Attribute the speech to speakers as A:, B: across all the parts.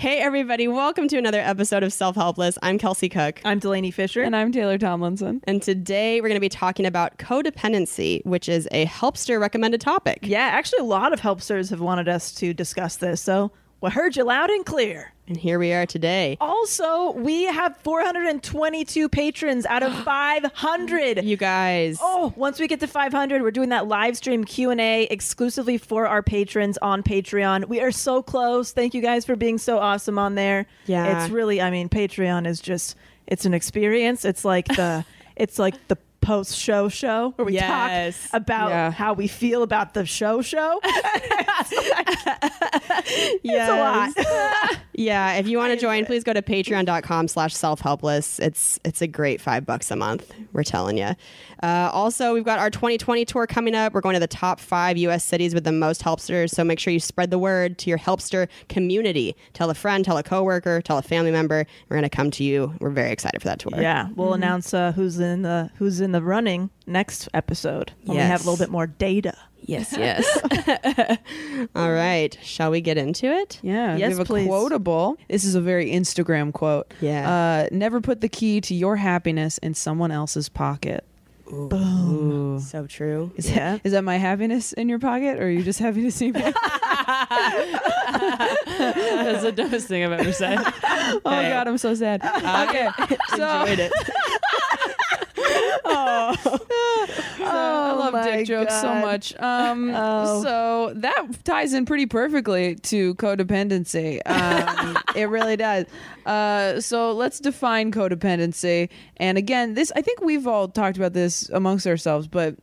A: Hey, everybody, welcome to another episode of Self Helpless. I'm Kelsey Cook.
B: I'm Delanie Fischer.
C: And I'm Taylor Tomlinson.
A: And today we're going to be talking about codependency, which is a Helpster recommended topic.
B: Yeah, actually, a lot of helpsters have wanted us to discuss this, so we heard you loud and clear.
A: And here we are today.
B: Also, we have 422 patrons out of 500.
A: You guys.
B: Oh, once we get to 500, we're doing that live stream Q&A exclusively for our patrons on Patreon. We are so close. Thank you guys for being so awesome on there.
A: Yeah.
B: It's really, I mean, Patreon is just it's an experience. It's like the it's like the post show show where we
A: Yes.
B: talk about
C: Yeah.
B: how we feel about the show show.
A: Yes.
B: It's a lot.
A: Yeah, if you want to join, please go to patreon.com slash self-helpless. It's it's a great five bucks a month. We're telling you. Uh, also, we've got our 2020 tour coming up. We're going to the top five U.S. cities with the most helpsters. So make sure you spread the word to your helpster community. Tell a friend, tell a coworker, tell a family member. We're going to come to you. We're very excited for that tour.
B: Yeah, we'll announce uh, who's in the who's in the running next episode when we have a little bit more data.
A: Yes, yes. All right. Shall we get into it?
C: Yeah,
B: Yes,
C: we have a
B: please.
C: quotable. This is a very Instagram quote.
A: Yeah.
C: Uh, never put the key to your happiness in someone else's pocket. Ooh.
A: So true.
C: Is,
B: Yeah.
C: that, is that my happiness in your pocket, or are you just happy to see me? That's the dumbest thing I've ever said. Oh God, I'm so sad. Okay, so
A: Enjoyed it.
C: I love
B: my
C: dick jokes so much. Um,
B: Oh.
C: So that ties in pretty perfectly to codependency. Um, it really does. Uh, so let's define codependency. And again, this I think we've all talked about this amongst ourselves, but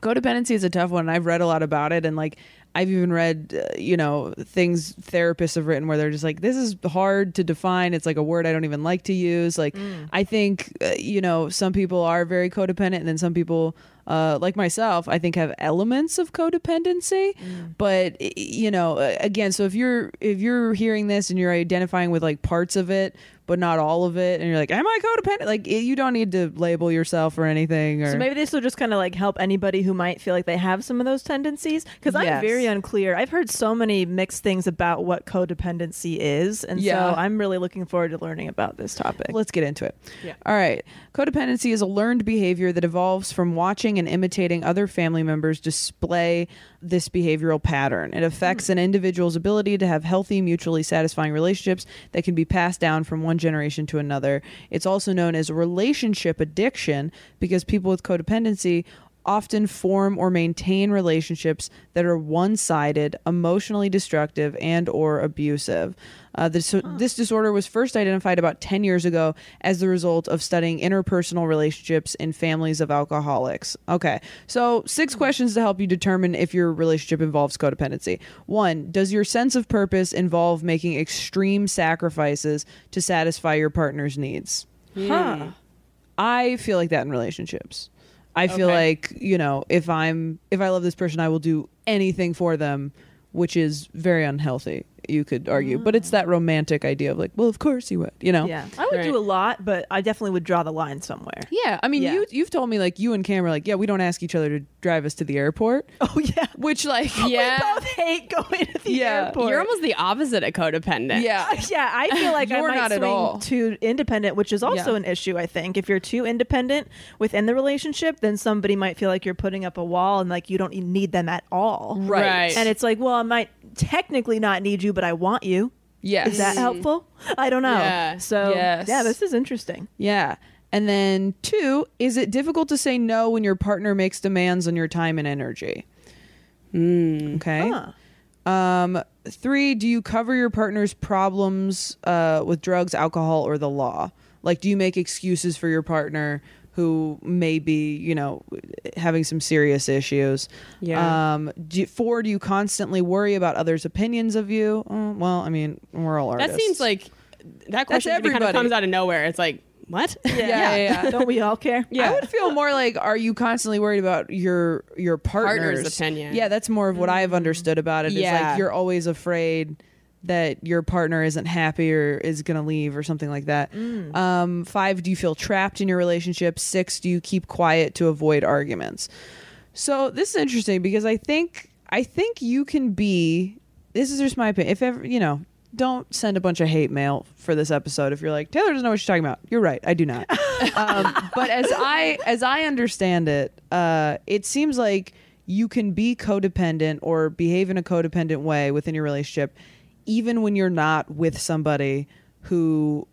C: codependency is a tough one. I've read a lot about it, and like I've even read, uh, you know, things therapists have written where they're just like, this is hard to define. It's like a word I don't even like to use. Like, I think, uh, you know, some people are very codependent, and then some people, uh, like myself, I think have elements of codependency. But you know, again, so if you're if you're hearing this and you're identifying with like parts of it, but not all of it, and you're like, am I codependent? Like, you don't need to label yourself or anything. Or
B: So maybe this will just kind of like help anybody who might feel like they have some of those tendencies. Because I'm very unclear. I've heard so many mixed things about what codependency is, and
C: Yeah.
B: so I'm really looking forward to learning about this topic.
C: Let's get into it.
B: Yeah.
C: All right. Codependency is a learned behavior that evolves from watching and imitating other family members display this behavioral pattern. It affects hmm. an individual's ability to have healthy, mutually satisfying relationships that can be passed down from one generation to another. It's also known as relationship addiction because people with codependency often form or maintain relationships that are one-sided, emotionally destructive, and or abusive. Uh, this, this disorder was first identified about 10 years ago as the result of studying interpersonal relationships in families of alcoholics. Okay, so six questions to help you determine if your relationship involves codependency. One, does your sense of purpose involve making extreme sacrifices to satisfy your partner's needs?
D: Huh.
C: I feel like that in relationships. I feel
A: Okay.
C: like, you know, if I'm if I love this person, I will do anything for them, which is very unhealthy, you could argue. But it's mm. that romantic idea of like, well, of course you would, you know?
D: Yeah, I would
A: Right.
D: do a lot, but I definitely would draw the line somewhere.
C: Yeah, I mean,
D: Yeah.
C: you you've told me like you and Cam are like, yeah, we don't ask each other to drive us to the airport,
D: Oh yeah,
C: which like,
A: Yeah.
D: we both hate going to the
C: Yeah.
D: airport.
A: You're almost the opposite of codependent.
C: yeah,
D: yeah, I feel like I
C: You're
D: might
C: not at
D: swing
C: all.
D: too independent, which is also
C: Yeah.
D: an issue. I think if you're too independent within the relationship, then somebody might feel like you're putting up a wall and like you don't e-, need them at all.
C: right.
A: Right.
D: And it's like, well, I might technically not need you, but I want you.
C: yes,
D: Is that helpful? I don't know.
A: Yeah.
D: So
C: Yes.
D: yeah, this is interesting.
C: Yeah. And then two, is it difficult to say no when your partner makes demands on your time and energy? Okay.
D: Huh.
C: Um, three, do you cover your partner's problems uh, with drugs, alcohol, or the law? Like, do you make excuses for your partner who may be, you know, having some serious issues?
A: Yeah.
C: Um, do you, four, do you constantly worry about others' opinions of you? Uh, well, I mean, we're all artists.
A: That seems like that question kind of comes out of nowhere. It's like, what?
D: Yeah,
C: yeah, yeah.
D: Don't we all care?
C: Yeah, I would feel more like, are you constantly worried about your your partner's,
A: Partner's opinion.
C: Yeah, that's more of what I've understood about it. it. Is
A: Yeah.
C: like you're always afraid that your partner isn't happy or is going to leave or something like that. Um, five, do you feel trapped in your relationship? Six, do you keep quiet to avoid arguments? So this is interesting because I think I think you can be. This is just my opinion. If ever you know, don't send a bunch of hate mail for this episode. If you're like Taylor doesn't know what you're talking about, you're right. I do not. um, but as I as I understand it, uh, it seems like you can be codependent or behave in a codependent way within your relationship, even when you're not with somebody who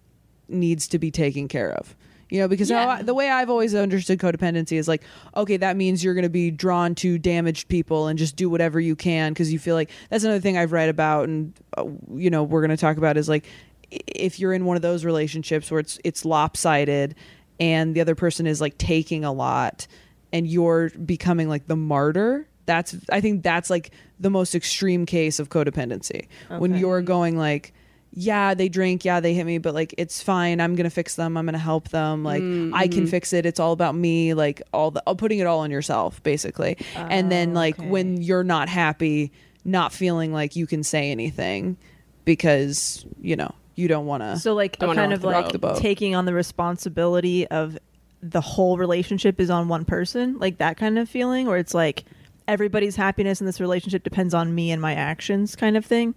C: needs to be taken care of. You know, because how I, the way I've always understood codependency is like, okay, that means you're going to be drawn to damaged people and just do whatever you can because you feel like that's another thing I've read about and uh, you know we're going to talk about is like if you're in one of those relationships where it's it's lopsided and the other person is like taking a lot and you're becoming like the martyr that's i think that's like the most extreme case of codependency. When you're going like yeah they drink yeah they hit me but like it's fine i'm gonna fix them i'm gonna help them like mm, i can mm-hmm. fix it it's all about me like all the putting it all on yourself basically. And then oh, like when you're not happy not feeling like you can say anything because you know you don't want to
D: So like a kind of like. Taking on the responsibility of the whole relationship is on one person, like that kind of feeling, where it's like everybody's happiness in this relationship depends on me and my actions, kind of thing.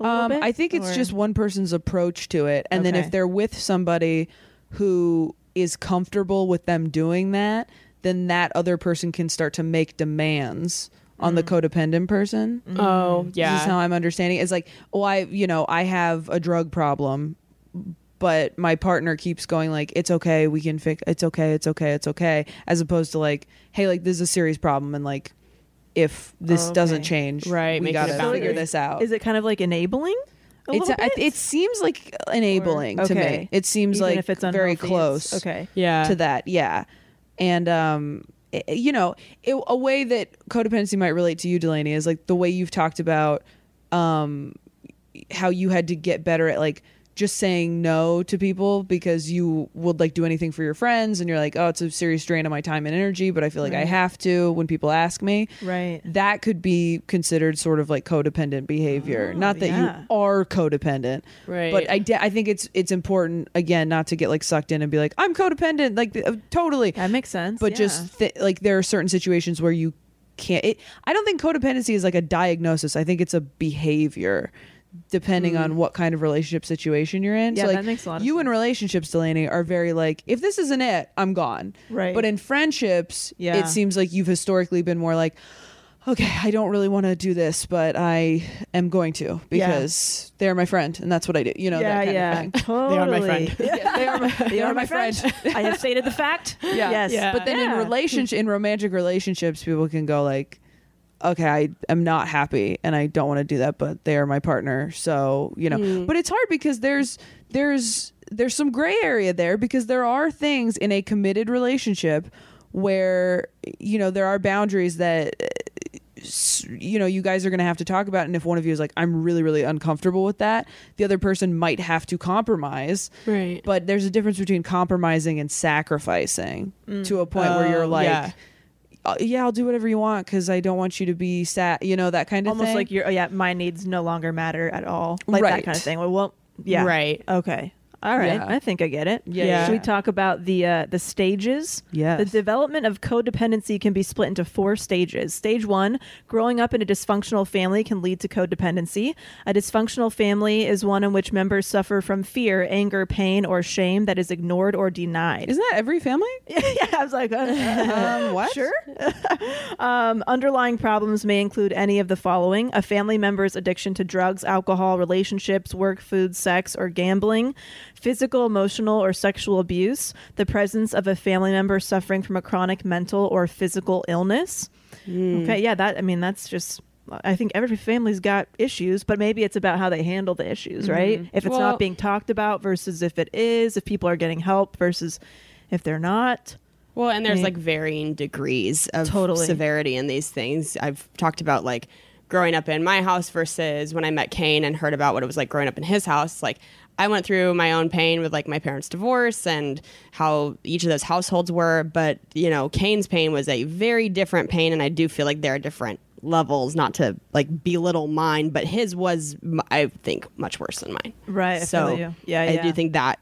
C: Um,
D: bit?
C: I think it's
D: Or-
C: just one person's approach to it, and then if they're with somebody who is comfortable with them doing that, then that other person can start to make demands on the codependent person.
A: Oh, yeah.
C: This is how I'm understanding. It's like, oh, I, you know, I have a drug problem, but my partner keeps going like, it's okay, we can fix. It's okay, it's okay, it's okay, as opposed to like, hey, like this is a serious problem, and like, if this
D: Okay.
C: doesn't change,
A: Right,
C: we gotta figure
D: you.
C: this out.
D: Is it kind of like enabling? A
C: It's
D: little
C: I-
D: bit?
C: it seems like enabling to
D: okay.
C: me. It seems
D: Even
C: like
D: if it's
C: very close
D: it's- okay.
A: yeah.
C: to that. Yeah, and um, i- you know, it, a way that codependency might relate to you, Delanie, is like the way you've talked about um, how you had to get better at like just saying no to people because you would like do anything for your friends and you're like oh it's a serious drain on my time and energy but i feel like i have to when people ask me
D: Right.
C: that could be considered sort of like codependent behavior
D: Oh,
C: not that
D: yeah.
C: you are codependent
A: Right.
C: but I, de- I think it's it's important again not to get like sucked in and be like i'm codependent like uh, totally
D: That makes sense.
C: but
D: yeah.
C: just th- like there are certain situations where you can't it, i don't think codependency is like a diagnosis i think it's a behavior depending on what kind of relationship situation you're in
D: Mm. Yeah,
C: so like
D: that makes a lot of
C: you in relationships delanie are very like if this isn't it i'm gone
D: Right.
C: but in friendships
D: Yeah.
C: it seems like you've historically been more like okay, I don't really want to do this, but I am going to because they're my friend and that's what I do. You know, that kind of thing.
B: Totally.
A: They are my friend.
C: Yeah, they are my,
B: They are my friend. I have stated the fact.
C: Yeah.
B: Yes.
A: Yeah.
C: But then in relationship, in romantic relationships, people can go like, okay, I am not happy and I don't want to do that, but they are my partner. So, you know, hmm. but it's hard because there's, there's, there's some gray area there because there are things in a committed relationship where, you know, there are boundaries that, you know, you guys are going to have to talk about. And if one of you is like, I'm really, really uncomfortable with that, the other person might have to compromise.
A: Right.
C: But there's a difference between compromising and sacrificing mm. to a point where you're
A: Oh,
C: like,
A: yeah.
C: "Uh, yeah. I'll do whatever you want because I don't want you to be sad. You know that kind of
B: Almost
C: thing.
B: like you're. Oh yeah, my needs no longer matter at all. Like that kind of thing. Well, well yeah.
A: Right.
B: Okay. All right.
C: Yeah.
B: I think I get it.
C: Yeah, yeah.
B: Should we talk about the uh, the stages?
C: Yes.
B: The development of codependency can be split into four stages. Stage one: growing up in a dysfunctional family can lead to codependency. A dysfunctional family is one in which members suffer from fear, anger, pain, or shame that is ignored or denied.
C: Isn't that every family?
B: yeah, I was like, uh,
C: Um, what?
B: Sure. um, underlying problems may include any of the following a family member's addiction to drugs, alcohol, relationships, work, food, sex, or gambling, physical, emotional, or sexual abuse, the presence of a family member suffering from a chronic mental or physical illness. Hmm. Okay, yeah, that, I mean, that's just. I think every family's got issues, but maybe it's about how they handle the issues, right? Mm-hmm. If it's
A: Well-
B: not being talked about versus if it is, if people are getting help versus if they're not.
A: Well, and there's
B: Right.
A: like varying degrees of
B: Totally.
A: severity in these things. I've talked about like growing up in my house versus when I met Kane and heard about what it was like growing up in his house. Like I went through my own pain with like my parents' divorce and how each of those households were, but you know, Kane's pain was a very different pain and I do feel like there are different levels not to like belittle mine, but his was I think much worse than mine.
B: Right,
A: So
B: you. Yeah,
A: I
B: yeah.
A: do think that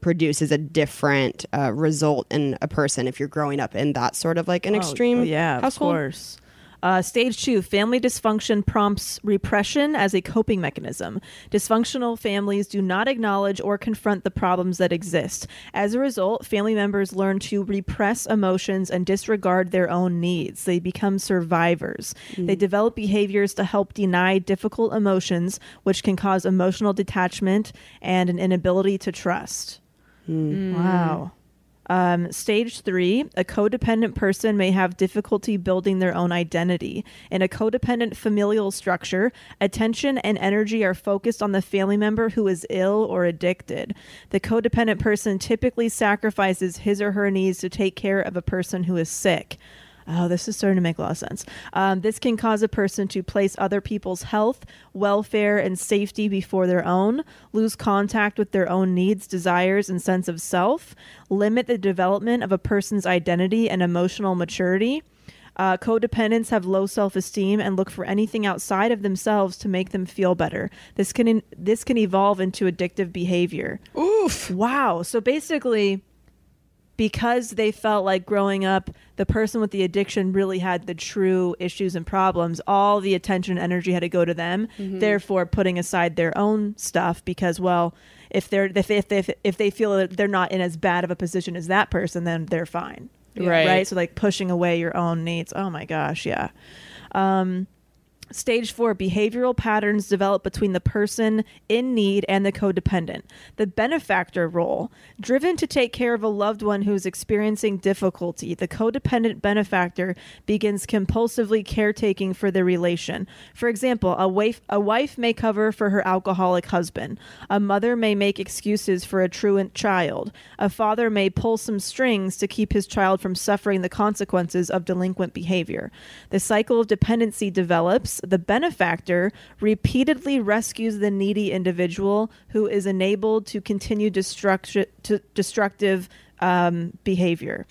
A: produces a different uh, result in a person if you're growing up in that sort of like an
B: Oh,
A: extreme
B: oh, yeah,
A: household.
B: of course. Uh, stage two, family dysfunction prompts repression as a coping mechanism. Dysfunctional families do not acknowledge or confront the problems that exist. As a result, family members learn to repress emotions and disregard their own needs. They become survivors. They mm. develop behaviors to help deny difficult emotions, which can cause emotional detachment and an inability to trust. Mm. Mm. Wow. Um, stage three, a codependent person may have difficulty building their own identity. In a codependent familial structure, attention and energy are focused on the family member who is ill or addicted. The codependent person typically sacrifices his or her needs to take care of a person who is sick. Oh, this is starting to make a lot of sense. Um, this can cause a person to place other people's health, welfare, and safety before their own, lose contact with their own needs, desires, and sense of self, limit the development of a person's identity and emotional maturity. Uh, codependents have low self-esteem and look for anything outside of themselves to make them feel better. This can this can evolve into addictive behavior.
C: Oof.
B: Wow. So basically, because they felt like growing up, the person with the addiction really had the true issues and problems, all the attention and energy had to go to them, therefore putting aside their own stuff because, well, if they're if they, if they if they feel that they're not in as bad of a position as that person, then they're fine.
A: Right.
B: Right. So like pushing away your own needs. Oh my gosh, yeah. Um, Stage four behavioral patterns develop between the person in need and the codependent. The benefactor role, driven to take care of a loved one who is experiencing difficulty, the codependent benefactor begins compulsively caretaking for the relation. For example, a wife, a wife may cover for her alcoholic husband. A mother may make excuses for a truant child. A father may pull some strings to keep his child from suffering the consequences of delinquent behavior. The cycle of dependency develops. The benefactor repeatedly rescues the needy individual who is enabled to continue destructi- to destructive um, behavior.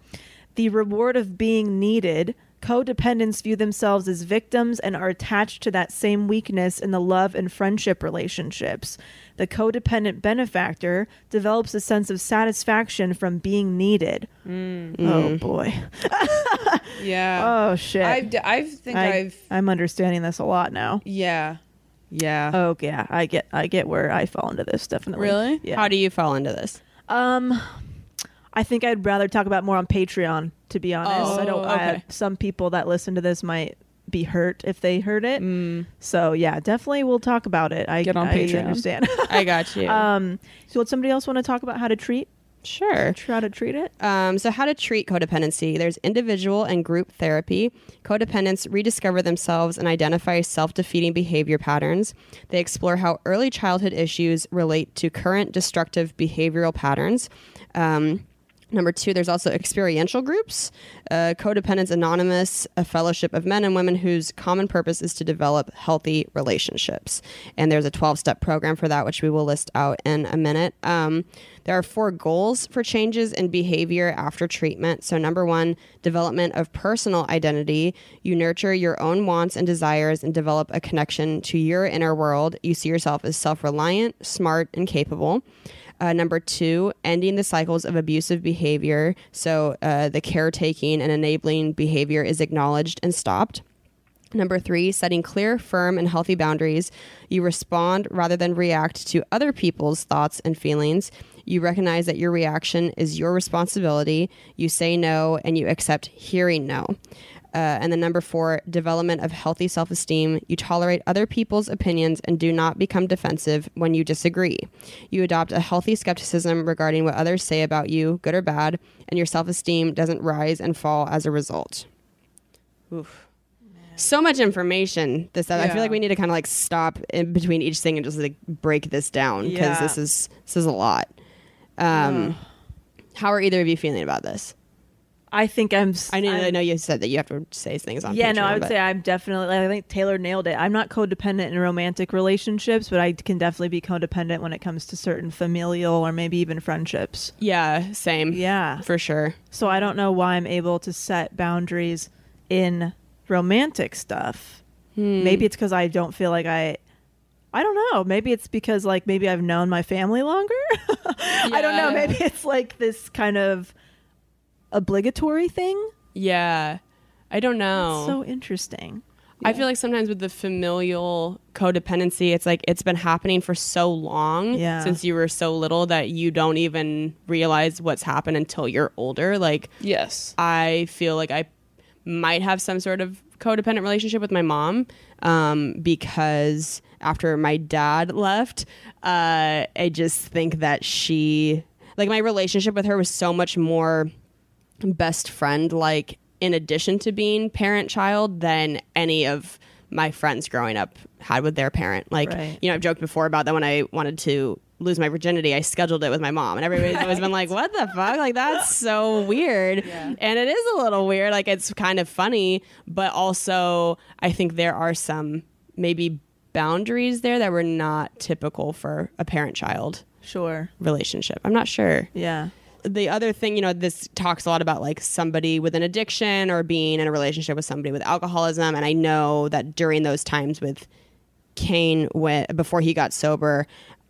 B: The reward of being needed. Codependents view themselves as victims and are attached to that same weakness in the love and friendship relationships. The codependent benefactor develops a sense of satisfaction from being needed. Oh boy.
C: Yeah.
B: Oh shit.
C: I've, d- I think
B: I,
C: I've,
B: I'm understanding this a lot now.
C: yeah. Yeah.
B: Oh yeah, I get I get where I fall into this definitely.
C: Really?
B: Yeah.
A: How do you fall into this?
B: um I think I'd rather talk about more on Patreon to be honest.
C: Oh,
B: I don't I,
C: okay.
B: some people that listen to this might be hurt if they heard it. So yeah, definitely we'll talk about it. I
C: Get on
B: I
C: Patreon.
B: understand.
A: I got you.
B: um, so would somebody else want to talk about how to treat
A: sure.
B: how to treat it?
A: Um, so, how to treat codependency? There's individual and group therapy. Codependents rediscover themselves and identify self defeating behavior patterns. They explore how early childhood issues relate to current destructive behavioral patterns. Um, Number two, there's also experiential groups, uh, Codependence Anonymous, a fellowship of men and women whose common purpose is to develop healthy relationships. And there's a 12 step program for that, which we will list out in a minute. Um, there are four goals for changes in behavior after treatment. So, number one, development of personal identity. You nurture your own wants and desires and develop a connection to your inner world. You see yourself as self reliant, smart, and capable. Uh, number two, ending the cycles of abusive behavior. So uh, the caretaking and enabling behavior is acknowledged and stopped. Number three, setting clear, firm, and healthy boundaries. You respond rather than react to other people's thoughts and feelings. You recognize that your reaction is your responsibility. You say no and you accept hearing no. Uh, and then number four, development of healthy self esteem. You tolerate other people's opinions and do not become defensive when you disagree. You adopt a healthy skepticism regarding what others say about you, good or bad, and your self esteem doesn't rise and fall as a result. Oof. So much information. This I feel like we need to kind of like stop in between each thing and just like break this down because
B: Yeah.
A: this is this is a lot. Um, how are either of you feeling about this?
B: I think I'm.
A: I know, I
B: I'm-
A: know you said that you have to say things on.
B: yeah, no, I would
A: but-
B: say I'm definitely. I think Taylor nailed it. I'm not codependent in romantic relationships, but I can definitely be codependent when it comes to certain familial or maybe even friendships.
A: yeah, same.
B: Yeah.
A: for sure.
B: So I don't know why I'm able to set boundaries in romantic stuff.
A: Hmm.
B: Maybe it's because I don't feel like I. I don't know. Maybe it's because like maybe I've known my family longer. I don't know. Maybe it's like this kind of obligatory thing.
A: Yeah, I don't know.
B: So interesting.
A: I feel like sometimes with the familial codependency, it's like it's been happening for so long
B: Yeah.
A: since you were so little that you don't even realize what's happened until you're older. Like
C: Yes.
A: I feel like I might have some sort of codependent relationship with my mom um, because after my dad left, uh, I just think that she, like, my relationship with her was so much more best friend, like, in addition to being parent child, than any of my friends growing up had with their parent. Like,
B: Right.
A: you know, I've joked before about that when I wanted to lose my virginity, I scheduled it with my mom, and everybody's always been like, "What the fuck? Like that's so weird." And it is a little weird. Like it's kind of funny, but also I think there are some maybe boundaries there that were not typical for a parent-child
B: Sure.
A: relationship. I'm not sure
B: Yeah.
A: The other thing, you know, this talks a lot about like somebody with an addiction or being in a relationship with somebody with alcoholism. And I know that during those times with Kane, when, before he got sober,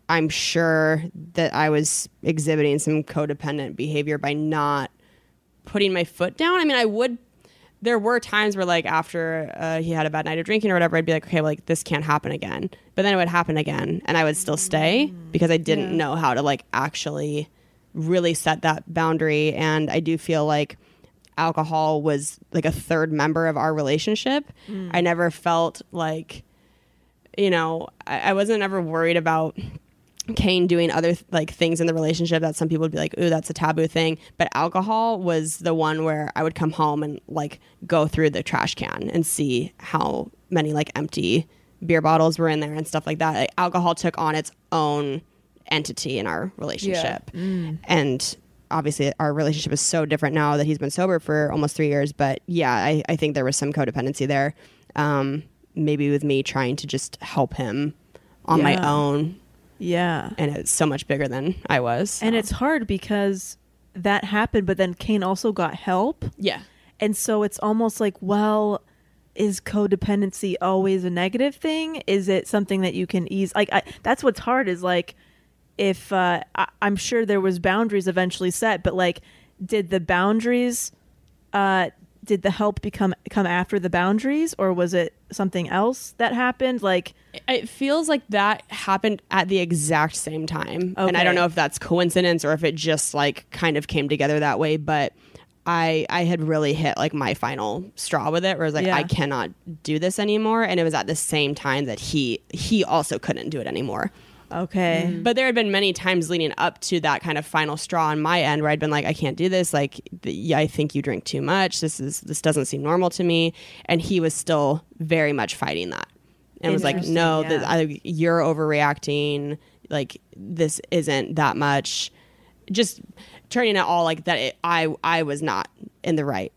A: I'm sure that I was exhibiting some codependent behavior by not putting my foot down. I mean, I would. There were times where, like, after uh, he had a bad night of drinking or whatever, I'd be like, okay, well, like this can't happen again. But then it would happen again, and I would still stay because I didn't know how to like actually really set that boundary. And I do feel like alcohol was like a third member of our relationship. Mm. I never felt like, you know, I, I wasn't ever worried about Kane doing other like things in the relationship that some people would be like, "Ooh, that's a taboo thing." But alcohol was the one where I would come home and like go through the trash can and see how many like empty beer bottles were in there and stuff like that. Like, alcohol took on its own entity in our relationship, and obviously our relationship is so different now that he's been sober for almost three years. But yeah, I, I think there was some codependency there. Um, maybe with me trying to just help him on my own
B: Yeah.
A: and it's so much bigger than I was.
B: And it's hard because that happened, but then Kane also got help.
A: yeah,
B: And so it's almost like, well, is codependency always a negative thing? Is it something that you can ease? Like, I, that's what's hard is like, if uh, I, I'm sure there was boundaries eventually set, but like, did the boundaries, uh, did the help become come after the boundaries, or was it something else that happened? Like,
A: it feels like that happened at the exact same time, and I don't know if that's coincidence or if it just like kind of came together that way. But I I had really hit like my final straw with it where I was like
B: Yeah.
A: I cannot do this anymore and it was at the same time that he he also couldn't do it anymore.
B: Okay. Mm.
A: But there had been many times leading up to that kind of final straw on my end where I'd been like, I can't do this. Like, th- yeah, I think you drink too much. This is this doesn't seem normal to me. And he was still very much fighting that, and was like, No,
B: yeah.
A: th- I, you're overreacting. Like, this isn't that much. Just turning it all like that. It, I I was not in the right.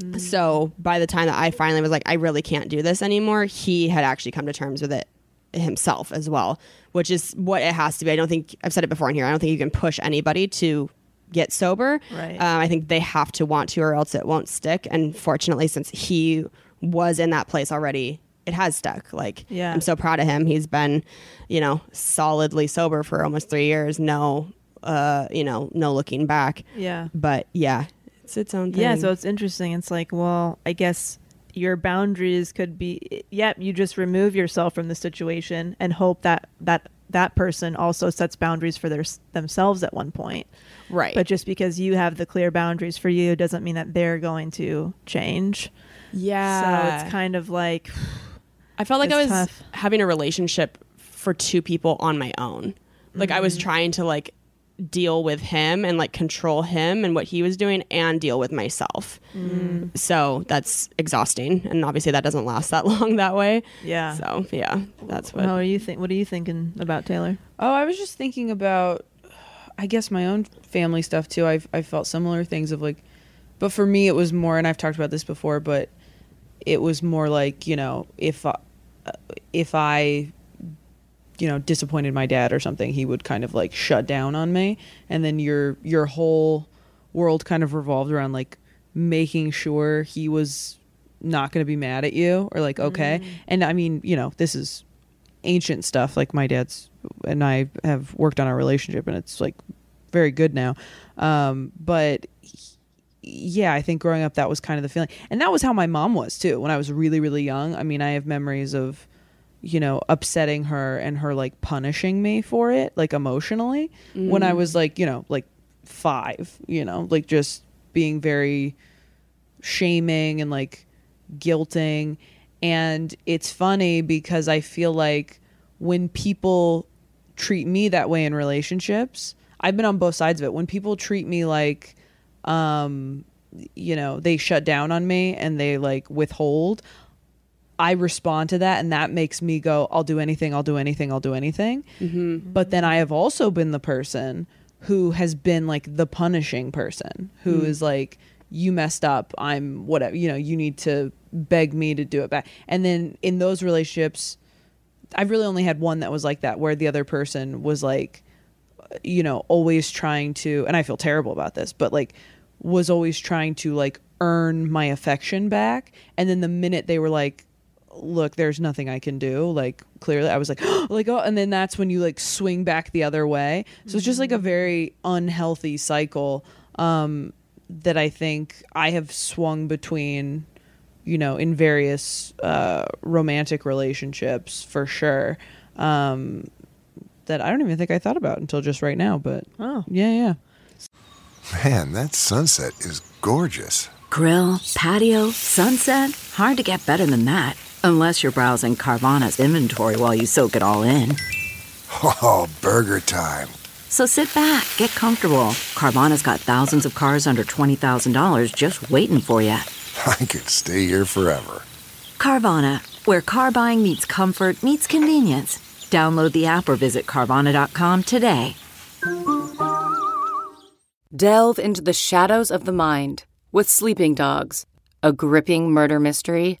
A: Mm. So by the time that I finally was like, I really can't do this anymore, he had actually come to terms with it himself as well, which is what it has to be. I don't think I've said it before in here. I don't think you can push anybody to get sober.
B: Right.
A: Um, I think they have to want to, or else it won't stick. And fortunately, since he was in that place already, it has stuck. Like,
B: Yeah.
A: I'm so proud of him. He's been, you know, solidly sober for almost three years. No, uh, you know, no looking back.
B: Yeah.
A: But yeah, it's its own thing.
B: Yeah, so it's interesting. It's like, well, I guess your boundaries could be yep, you just remove yourself from the situation and hope that that that person also sets boundaries for their themselves at one point.
A: right.
B: But just because you have the clear boundaries for you doesn't mean that they're going to change.
A: yeah.
B: So it's kind of like
A: I felt like I was
B: tough.
A: having a relationship for two people on my own. Like I
B: Mm-hmm.
A: was trying to like deal with him and like control him and what he was doing and deal with myself.
B: Mm.
A: So that's exhausting and obviously that doesn't last that long that way.
B: yeah.
A: So yeah, that's what
B: How are you think what are you thinking about Taylor?
C: Oh, I was just thinking about, I guess my own family stuff too. I've I felt similar things of like, but for me it was more, and I've talked about this before, but it was more like you know if I, if I you know disappointed my dad or something he would kind of like shut down on me. And then your your whole world kind of revolved around like making sure he was not going to be mad at you or like okay. And i mean you know this is ancient stuff. Like my dad's and i have worked on our relationship and it's like very good now. Um but yeah, I think growing up that was kind of the feeling. And that was how my mom was too when I was really really young. I mean, I have memories of you know, upsetting her and her like punishing me for it, like emotionally when I was like, you know, like 5, you know, like just being very shaming and like guilting and it's funny because I feel like when people treat me that way in relationships, I've been on both sides of it. When people treat me like um you know, they shut down on me and they like withhold, I respond to that, and that makes me go, I'll do anything, I'll do anything, I'll do anything. Mm-hmm. But then I have also been the person who has been like the punishing person who mm-hmm. is like, you messed up, I'm whatever, you know, you need to beg me to do it back. And then in those relationships, I've really only had one that was like that, where the other person was like, you know, always trying to, and I feel terrible about this, but like, was always trying to like earn my affection back. And then the minute they were like, look, there's nothing I can do, like, clearly, I was like, like, oh, and then that's when you like swing back the other way. So it's just like a very unhealthy cycle um, that I think I have swung between you know, in various uh, romantic relationships for sure. Um, that I don't even think I thought about until just right now. But
B: Oh.
C: yeah, yeah.
E: Man, that sunset is gorgeous.
F: Grill, patio, sunset. Hard to get better than that. Unless you're browsing Carvana's inventory while you soak it all in.
E: Oh, burger time.
F: So sit back, get comfortable. Carvana's got thousands of cars under $20,000 just waiting for you.
E: I could stay here forever.
F: Carvana, where car buying meets comfort, meets convenience. Download the app or visit Carvana.com today.
G: Delve into the shadows of the mind with Sleeping Dogs, a gripping murder mystery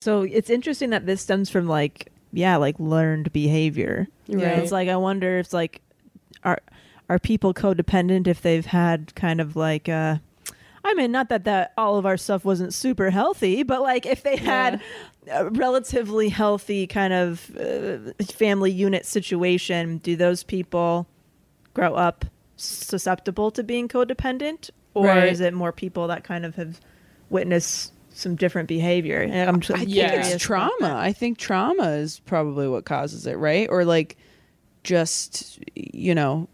B: So it's interesting that this stems from like yeah, like learned behavior.
A: Right.
B: It's like I wonder if like are are people codependent if they've had kind of like uh I mean, not that that all of our stuff wasn't super healthy, but like if they had a relatively healthy kind of uh, family unit situation, do those people grow up susceptible to being codependent, or
C: Right.
B: is it more people that kind of have witnessed some different behavior? And I'm, I'm
C: I think
B: curious
C: it's trauma. I think trauma is probably what causes it, right? Or like just you know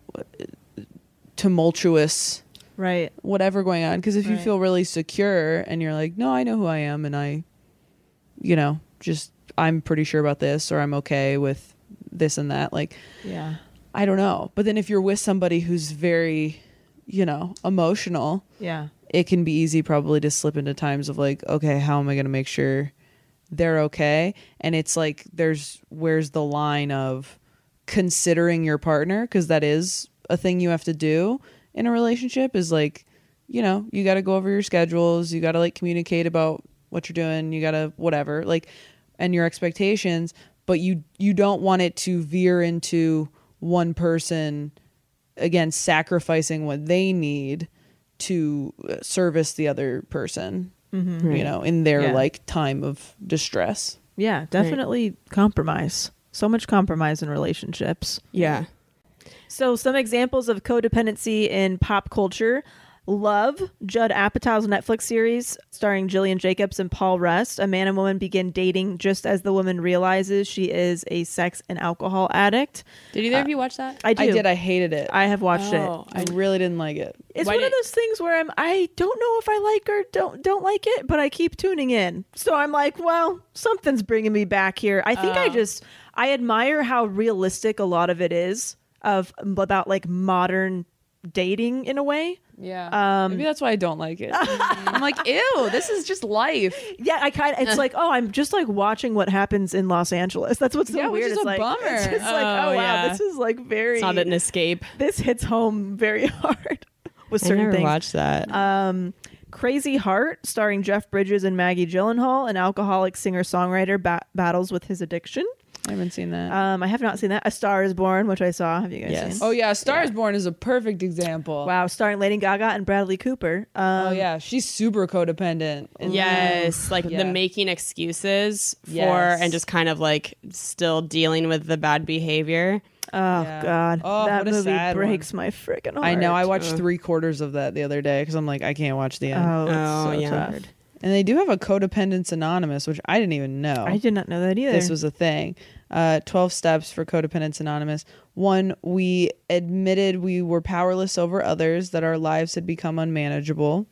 C: tumultuous
B: right?
C: whatever going on because if you feel really secure and you're like no i know who i am and i you know just i'm pretty sure about this or i'm okay with this and that like
B: Yeah,
C: i don't know but then if you're with somebody who's very you know emotional
B: yeah,
C: it can be easy probably to slip into times of like okay how am i going to make sure they're okay? And it's like there's where's the line of considering your partner? Because that is a thing you have to do in a relationship is like you know you got to go over your schedules you got to like communicate about what you're doing you got to whatever like and your expectations but you you don't want it to veer into one person again sacrificing what they need to uh, service the other person you know in their
B: Yeah.
C: like time of distress
B: yeah. Definitely compromise. So much compromise in relationships.
A: Yeah.
B: So, some examples of codependency in pop culture. Love, Judd Apatow's Netflix series starring Gillian Jacobs and Paul Rust. A man and woman begin dating just as the woman realizes she is a sex and alcohol addict.
A: Did either of uh, you watch that?
B: I do.
C: i did i hated it
B: I have watched
A: Oh,
B: it.
C: I really didn't like it.
B: It's
A: Why
B: one of those things where I'm I don't know if I like or don't don't like it, but I keep tuning in. So I'm like, well, something's bringing me back here. I think I oh. just I admire how realistic a lot of it is of about like modern dating in a way.
C: Yeah.
B: Um,
C: Maybe that's why I don't like it. I'm like, ew, this is just life.
B: Yeah, I kind of it's like, oh, I'm just like watching what happens in Los Angeles. That's what's so
C: Yeah, which is
B: it's
C: a
B: like
C: bummer.
B: it's just like,
A: Oh,
B: oh wow,
A: yeah.
B: this is like very
A: It's not an escape.
B: this hits home very hard with
A: I
B: certain
A: never
B: things.
A: watched that.
B: Um, Crazy Heart, starring Jeff Bridges and Maggie Gyllenhaal, an alcoholic singer songwriter ba- battles with his addiction.
C: I haven't seen that.
B: Um, I have not seen that. A Star is Born, which I saw. Have you guys
A: Yes.
B: seen?
C: oh yeah, Star is Born is a perfect example.
B: Wow, starring Lady Gaga and Bradley Cooper. Um,
C: Oh yeah, she's super codependent. And-
A: yes, like
C: Yeah.
A: the making excuses for
C: Yes.
A: and just kind of like still dealing with the bad behavior.
B: Oh
C: Yeah.
B: God,
C: Oh,
B: that
C: what a
B: movie
C: sad
B: breaks my freaking heart.
C: I know. I watched
A: Ugh.
C: three quarters of that the other day because I'm like, I can't watch the end.
B: Oh, it's
A: Oh,
B: so
A: yeah.
B: tough.
C: And they do have a Codependence Anonymous, which I didn't even know.
B: I did not know that either.
C: this was a thing. Uh, 12 steps for Codependence Anonymous. One, we admitted we were powerless over others, that our lives had become unmanageable.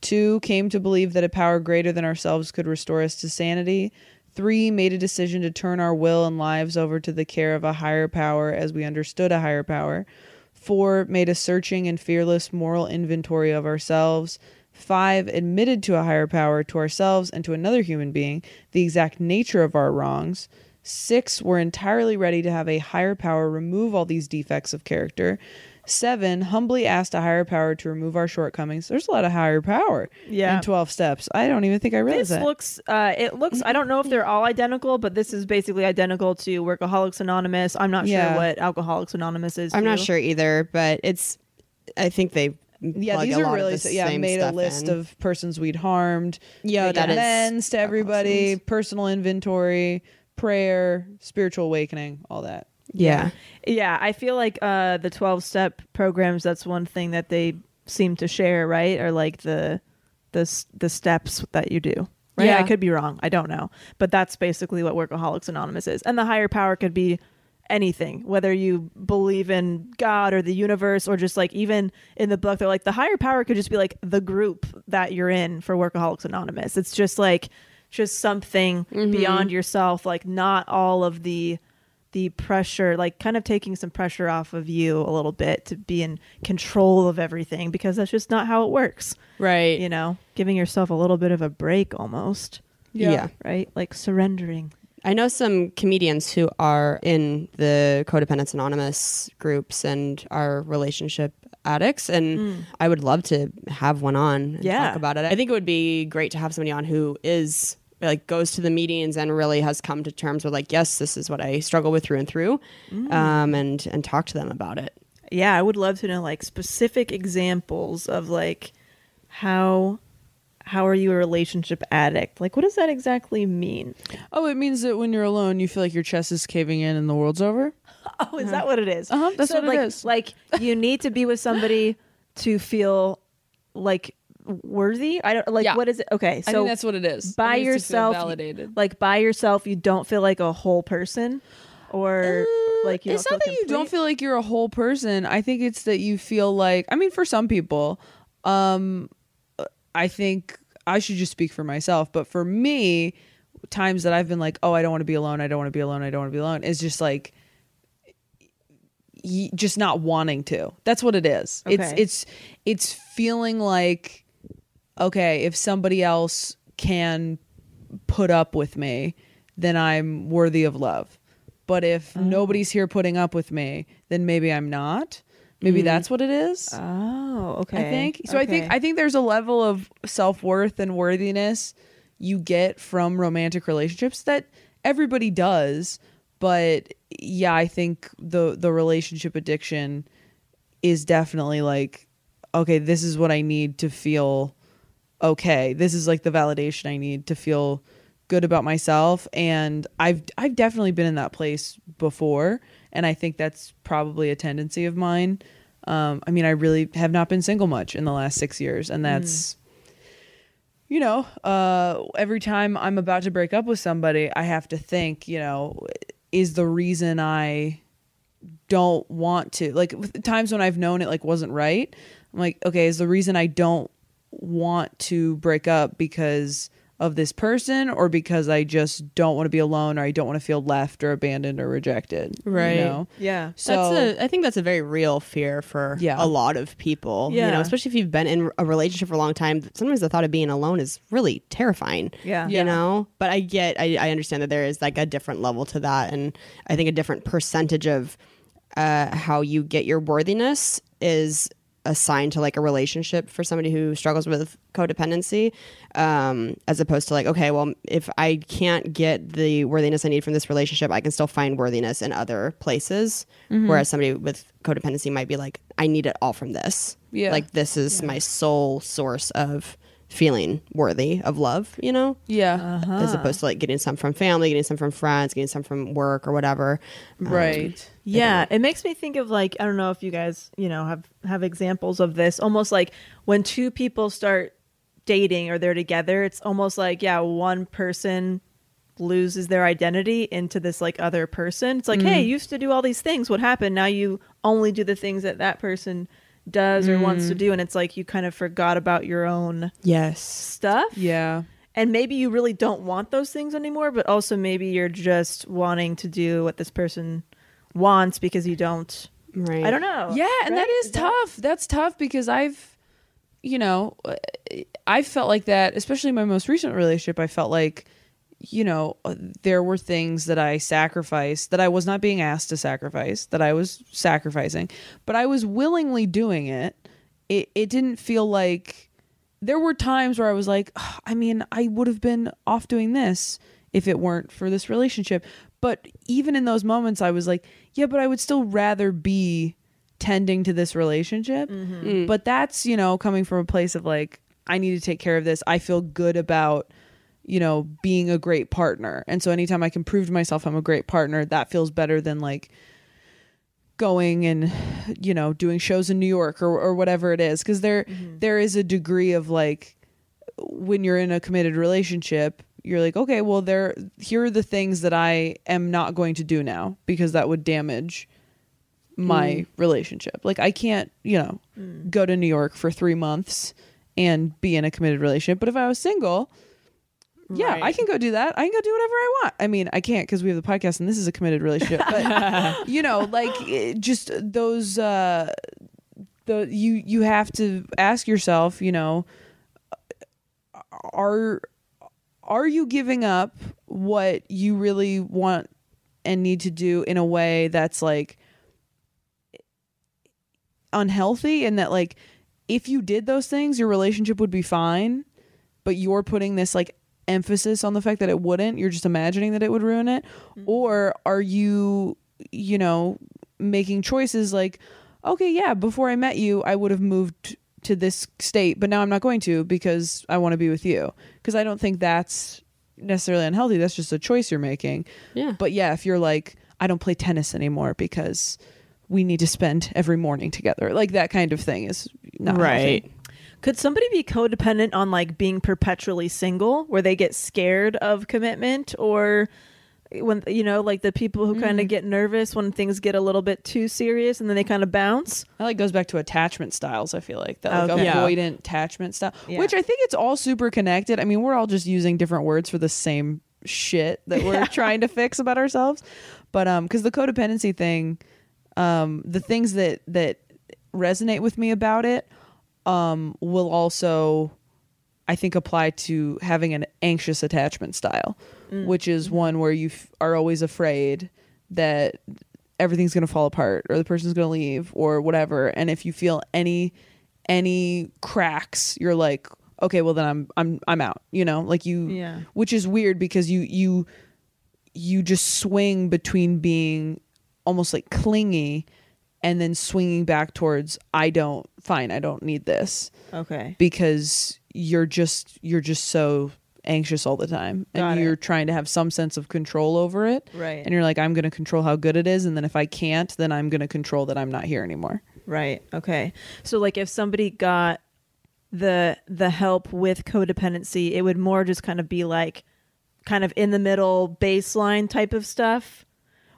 C: Two, came to believe that a power greater than ourselves could restore us to sanity. Three, made a decision to turn our will and lives over to the care of a higher power as we understood a higher power. Four, made a searching and fearless moral inventory of ourselves. Five, admitted to a higher power, to ourselves, and to another human being the exact nature of our wrongs. Six, were entirely ready to have a higher power remove all these defects of character. Seven, humbly asked a higher power to remove our shortcomings. There's a lot of higher power
B: Yeah.
C: in 12 steps. I don't even think I realized
B: This
C: that.
B: looks. Uh, it looks. I don't know if they're all identical, but this is basically identical to Workaholics Anonymous. I'm not
C: Yeah.
B: sure what Alcoholics Anonymous is.
A: I'm not sure either, but it's. I think they.
C: Yeah,
A: plug
C: these
A: a
C: are really
A: the
C: yeah.
A: same
C: Made a list
A: in.
C: of persons we'd harmed.
A: Yeah,
C: make
A: that is
C: amends to everybody.
A: awesome.
C: Personal inventory, prayer, spiritual awakening, all that.
A: Yeah.
B: Yeah, I feel like uh, the 12 step programs. That's one thing that they seem to share, right? Or like the the the steps that you do. Right?
C: Yeah.
B: I could be wrong. I don't know, but that's basically what Workaholics Anonymous is. And the higher power could be anything, whether you believe in God or the universe, or just like even in the book, they're like the higher power could just be like the group that you're in for Workaholics Anonymous. It's just like just something mm-hmm. beyond yourself, like not all of the the pressure, like kind of taking some pressure off of you a little bit to be in control of everything because that's just not how it works.
A: Right.
B: You know, giving yourself a little bit of a break almost,
A: yeah.
B: right? Like surrendering.
A: I know some comedians who are in the Codependence Anonymous groups and are relationship addicts, and I would love to have one on and
B: Yeah.
A: talk about it. I think it would be great to have somebody on who is like goes to the meetings and really has come to terms with like, yes, this is what I struggle with through and through, um, and and talk to them about it.
B: Yeah, I would love to know like specific examples of like how how are you a relationship addict? Like what does that exactly mean?
C: Oh, it means that when you're alone, you feel like your chest is caving in and the world's over.
B: Oh, is that what it is?
C: Uh-huh, that's
B: so
C: what it
B: like,
C: is.
B: Like you need to be with somebody to feel like worthy. I don't like
C: Yeah.
B: what is it? Okay, so
C: I think that's what it is.
B: By
C: feel
B: yourself,
C: validated.
B: like by yourself, you don't feel like a whole person, or like you
C: Uh, it's
B: don't
C: that
B: feel
C: you don't feel like you're a whole person. I think it's that you feel like. I mean, for some people, um, I think I should just speak for myself. But for me, times that I've been like, oh, I don't want to be alone. I don't want to be alone. I don't want to be alone. Is just like. Just not wanting to. That's what it is. It's it's it's feeling like, okay, if somebody else can put up with me, then I'm worthy of love. But if
B: Oh.
C: nobody's here putting up with me, then maybe I'm not. Maybe mm. that's what it is.
B: Oh, okay.
C: I think. So I think I think there's a level of self-worth and worthiness you get from romantic relationships that everybody does, but yeah, I think the the relationship addiction is definitely like okay, this is what I need to feel okay. This is like the validation I need to feel good about myself and I've I've definitely been in that place before and I think that's probably a tendency of mine. Um I mean I really have not been single much in the last 6 years and that's you know, uh every time I'm about to break up with somebody, I have to think, you know, is the reason I don't want to like times when I've known it like wasn't right. I'm like, okay, is the reason I don't want to break up because of this person or because I just don't want to be alone or I don't want to feel left or abandoned or rejected. you
A: Right.
C: know?
B: Yeah.
C: So
A: that's a, I think that's a very real fear for
C: Yeah.
A: a lot of people.
B: Yeah.
A: You know, especially if you've been in a relationship for a long time. Sometimes the thought of being alone is really terrifying.
B: Yeah.
A: You know? But I get, I, I understand that there is like a different level to that. And I think a different percentage of uh, how you get your worthiness is assigned to like a relationship for somebody who struggles with codependency um, as opposed to like okay well if i can't get the worthiness i need from this relationship i can still find worthiness in other places
C: Mm-hmm.
A: whereas somebody with codependency might be like i need it all from this
C: Yeah.
A: like this is my sole source of feeling worthy of love you know
C: yeah.
A: as opposed to like getting some from family getting some from friends getting some from work or whatever Um,
C: Right.
B: Yeah, it makes me think of like I don't know if you guys you know have have examples of this. Almost like when two people start dating or they're together, it's almost like yeah, one person loses their identity into this like other person. It's like, hey, you used to do all these things. What happened? Now you only do the things that that person does or wants to mm. do, and it's like you kind of forgot about your own
A: yes
B: stuff.
C: Yeah.
B: And maybe you really don't want those things anymore, but also maybe you're just wanting to do what this person wants because you don't.
A: right
B: I don't know.
C: Yeah, and that
B: Right?
C: is tough. That's tough because I've, you know, I felt like that, especially in my most recent relationship. I felt like, you know, uh, there were things that I sacrificed that I was not being asked to sacrifice, that I was sacrificing, but I was willingly doing it. It it didn't feel like there were times where I was like, "Ugh, I mean, I would have been off doing this if it weren't for this relationship. But even in those moments, I was like, yeah, but I would still rather be tending to this relationship. But that's, you know, coming from a place of like, I need to take care of this. I feel good about, you know, being a great partner. And so anytime I can prove to myself I'm a great partner, that feels better than like, going and you know doing shows in New York or or whatever it is. Because there mm-hmm. there is a degree of like when you're in a committed relationship you're like okay well there here are the things that I am not going to do now because that would damage my mm. relationship. Like I can't you know mm. go to New York for 3 months and be in a committed relationship. But if I was single yeah, I can go do that. I can go do whatever I want. I mean, I can't because we have the podcast and this is a committed relationship. But you know, like just those, uh, the you you have to ask yourself, you know, are are you giving up what you really want and need to do in a way that's like unhealthy and that like if you did those things your relationship would be fine but you're putting this like emphasis on the fact that it wouldn't you're just imagining that it would ruin it mm-hmm. or are you you know making choices like okay yeah before i met you i would have moved to this state, but now I'm not going to because I want to be with you. Because I don't think that's necessarily unhealthy. That's just a choice you're making.
A: Yeah.
C: But yeah, if you're like, I don't play tennis anymore because we need to spend every morning together, like that kind of thing is not healthy.
B: Could somebody be codependent on like being perpetually single where they get scared of commitment or when you know like the people who kind of get nervous when things get a little bit too serious and then they kind of bounce?
C: That like goes back to attachment styles. I feel like that like
B: Okay. Yeah.
C: avoidant attachment style,
B: Yeah.
C: which I think it's all super connected. I mean, we're all just using different words for the same shit that we're trying to fix about ourselves. But um, because the codependency thing, um, the things that that resonate with me about it, um, will also, I think, apply to having an anxious attachment style, which is one where you f- are always afraid that everything's going to fall apart or the person's going to leave or whatever. And if you feel any any cracks you're like okay well then i'm i'm i'm out you know? Like you
B: Yeah.
C: which is weird because you you you just swing between being almost like clingy and then swinging back towards i don't fine i don't need this
B: Okay.
C: because you're just you're just so anxious all the time and
B: it.
C: you're trying to have some sense of control over it
B: Right.
C: and you're like i'm going to control how good it is and then if i can't then i'm going to control that i'm not here anymore
B: Right. Okay. So like if somebody got the the help with codependency, it would more just kind of be like kind of in the middle baseline type of stuff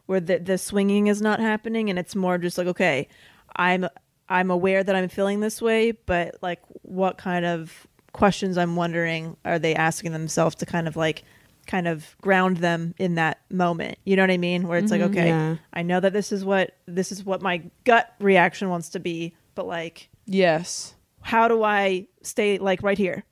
B: where the the swinging is not happening and it's more just like okay, I'm I'm aware that I'm feeling this way, but like what kind of questions I'm wondering are they asking themselves to kind of like kind of ground them in that moment. You know what I mean? Where it's like mm-hmm. okay,
A: Yeah.
B: I know that this is what this is what my gut reaction wants to be, but like
C: yes
B: how do I stay like right here?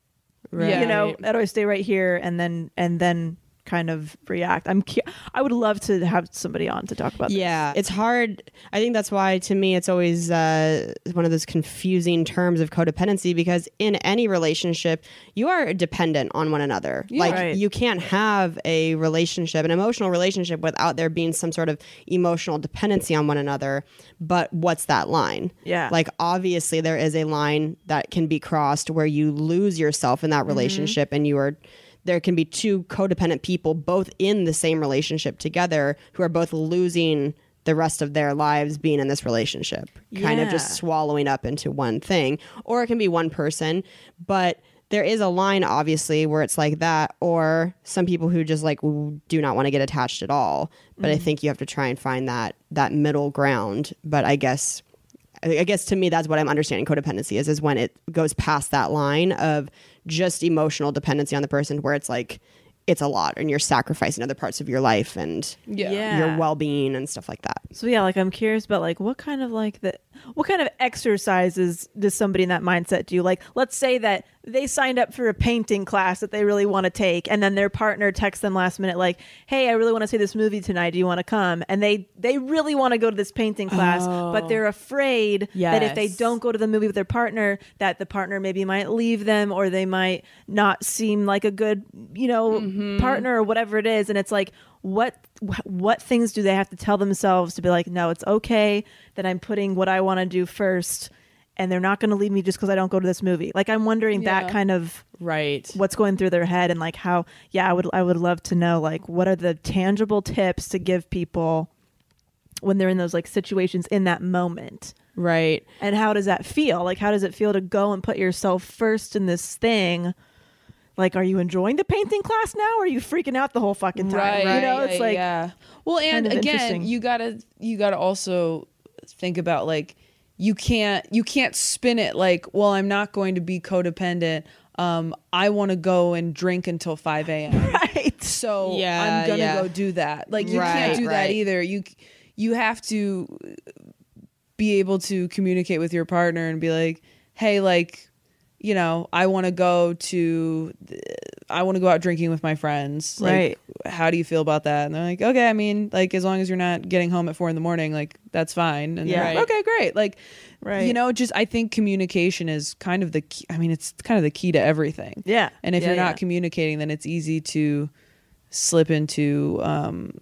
C: Yeah.
B: You know, how do I stay right here and then and then kind of react? I'm cu- I would love to have somebody on to talk about
A: Yeah, it's hard. I think that's why, to me, it's always uh, one of those confusing terms of codependency because in any relationship, you are dependent on one another. Yeah, like,
B: Right.
A: you can't have a relationship, an emotional relationship, without there being some sort of emotional dependency on one another. But what's that line?
B: Yeah.
A: Like, obviously, there is a line that can be crossed where you lose yourself in that
B: Mm-hmm.
A: relationship and you are there can be two codependent people both in the same relationship together who are both losing the rest of their lives being in this relationship kind of just swallowing up into one thing. Or it can be one person but there is a line obviously where it's like that or some people who just like do not want to get attached at all. But i mm-hmm. think you have to try and find that that middle ground. But i guess I guess to me that's what I'm understanding codependency is is when it goes past that line of just emotional dependency on the person where it's like it's a lot and you're sacrificing other parts of your life and
C: yeah,
B: Yeah.
A: your well-being and stuff like that.
B: So yeah, like I'm curious about like what kind of like the what kind of exercises does somebody in that mindset do? Like let's say that they signed up for a painting class that they really want to take and then their partner texts them last minute like, "Hey, I really want to see this movie tonight. Do you want to come?" And they they really want to go to this painting class, but oh. they're afraid that if they don't go to the movie with their partner, that the partner maybe might leave them or they might not seem like a good, you know, mm-hmm. partner or whatever it is and it's like what what things do they have to tell themselves to be like no it's okay that i'm putting what i want to do first and they're not going to leave me just because i don't go to this movie like i'm wondering that kind of
A: Right.
B: what's going through their head and like how yeah i would i would love to know like what are the tangible tips to give people when they're in those like situations in that moment
A: Right.
B: and how does that feel like how does it feel to go and put yourself first in this thing like are you enjoying the painting class now or are you freaking out the whole fucking time?
C: Right
B: you know it's
C: right,
B: like
C: yeah. Well and
B: kind of
C: again you gotta you gotta also think about like you can't you can't spin it like well i'm not going to be codependent. Um i want to go and drink until 5 a.m
B: right.
C: So
A: Yeah,
C: i'm gonna
A: yeah.
C: go do that. Like you
A: Right,
C: can't do that either. You you have to be able to communicate with your partner and be like hey like you know i want to go to i want to go out drinking with my friends like
B: Right.
C: how do you feel about that and they're like okay i mean like as long as you're not getting home at four in the morning like that's fine and
B: Yeah.
C: yeah okay great like
B: Right.
C: you know just i think communication is kind of the key i mean it's kind of the key to everything
B: Yeah.
C: and if
B: Yeah,
C: you're not
B: yeah.
C: communicating then it's easy to slip into um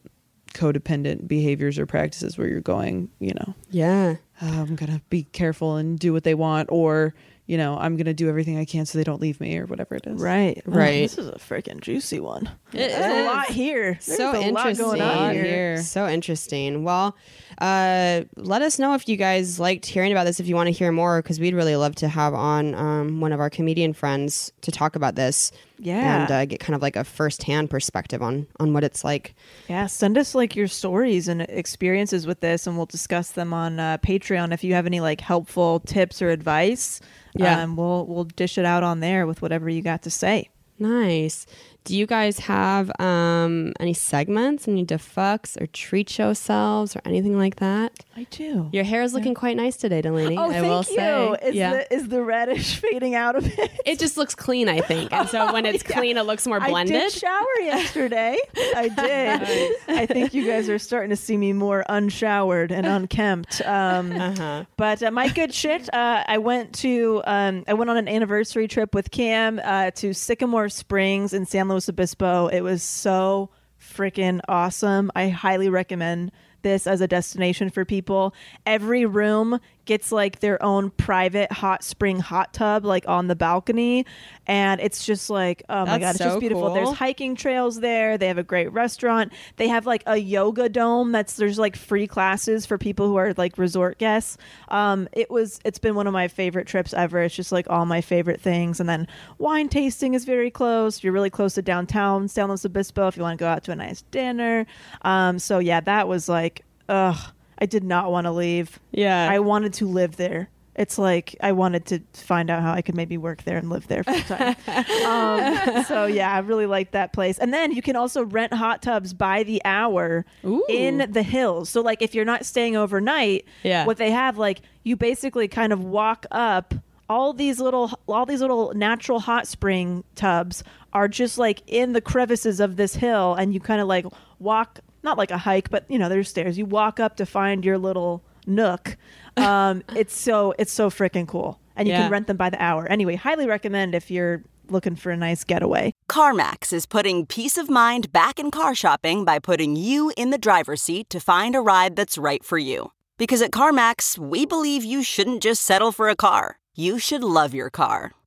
C: codependent behaviors or practices where you're going you know
A: Yeah.
C: "Oh, i'm gonna be careful and do what they want or you know, I'm gonna do everything I can so they don't leave me or whatever it is.
B: Right. Oh,
A: Right.
B: this is a freaking juicy one.
A: It
B: There's a lot here. There's
A: so
B: a
A: interesting.
B: lot going on here.
C: here.
A: So interesting. Well, uh, let us know if you guys liked hearing about this. If you want to hear more, because we'd really love to have on um, one of our comedian friends to talk about this.
B: Yeah.
A: and uh, get kind of like a firsthand perspective on on what it's like.
B: Yeah, send us like your stories and experiences with this, and we'll discuss them on uh, Patreon. If you have any like helpful tips or advice,
A: Yeah.
B: um, we'll we'll dish it out on there with whatever you got to say.
A: Nice. Do you guys have um, any segments, any defucks or treat yourselves or anything like that?
B: I do.
A: Your hair is looking quite nice today, Delanie.
B: Oh,
A: I
B: thank
A: will
B: you.
A: say.
B: Is
A: yeah.
B: the is the reddish fading out a bit?
A: it just looks clean, I think. And so when it's
B: Yeah.
A: clean, it looks more blended.
B: I did shower yesterday. I did. I think you guys are starting to see me more unshowered and unkempt. Um,
A: Uh-huh.
B: But uh, my good shit, uh, I went to um, I went on an anniversary trip with Cam uh, to Sycamore Springs in San Luis Obispo. It was so freaking awesome. I highly recommend this as a destination for people. Every room gets like their own private hot spring hot tub like on the balcony and it's just like oh my
A: That's
B: god it's
A: so
B: just beautiful.
A: cool.
B: There's hiking trails there. They have a great restaurant. They have like a yoga dome that's there's like free classes for people who are like resort guests. Um, it was it's been one of my favorite trips ever. It's just like all my favorite things. And then wine tasting is very close. You're really close to downtown San Luis Obispo if you want to go out to a nice dinner. Um, so yeah, that was like ugh. I did not want to leave.
A: Yeah.
B: I wanted to live there. It's like I wanted to find out how I could maybe work there and live there full time. um, so yeah, I really liked that place. And then you can also rent hot tubs by the hour in the hills. So like if you're not staying overnight,
A: Yeah.
B: what they have like you basically kind of walk up all these little all these little natural hot spring tubs are just like in the crevices of this hill and you kind of like walk not like a hike but you know there's stairs you walk up to find your little nook um it's so it's so freaking cool and you
A: Yeah.
B: can rent them by the hour anyway highly recommend if you're looking for a nice getaway
H: CarMax is putting peace of mind back in car shopping by putting you in the driver's seat to find a ride that's right for you. Because at CarMax, we believe you shouldn't just settle for a car, you should love your car.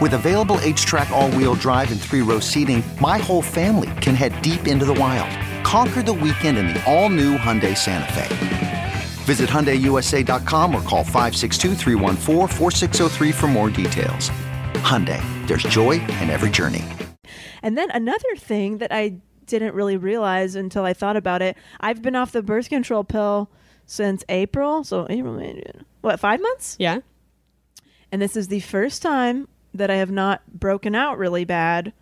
I: With available HTRAC, all wheel drive, and three row seating, my whole family can head deep into the wild. Conquer the weekend in the all new Hyundai Santa Fe. Visit HyundaiUSA.com or call 562-314-4603 for more details. Hyundai, there's joy in every journey.
B: And then another thing that I didn't really realize until I thought about it, I've been off the birth control pill since April. So April, What, five months?
A: Yeah.
B: And this is the first time that I have not broken out really bad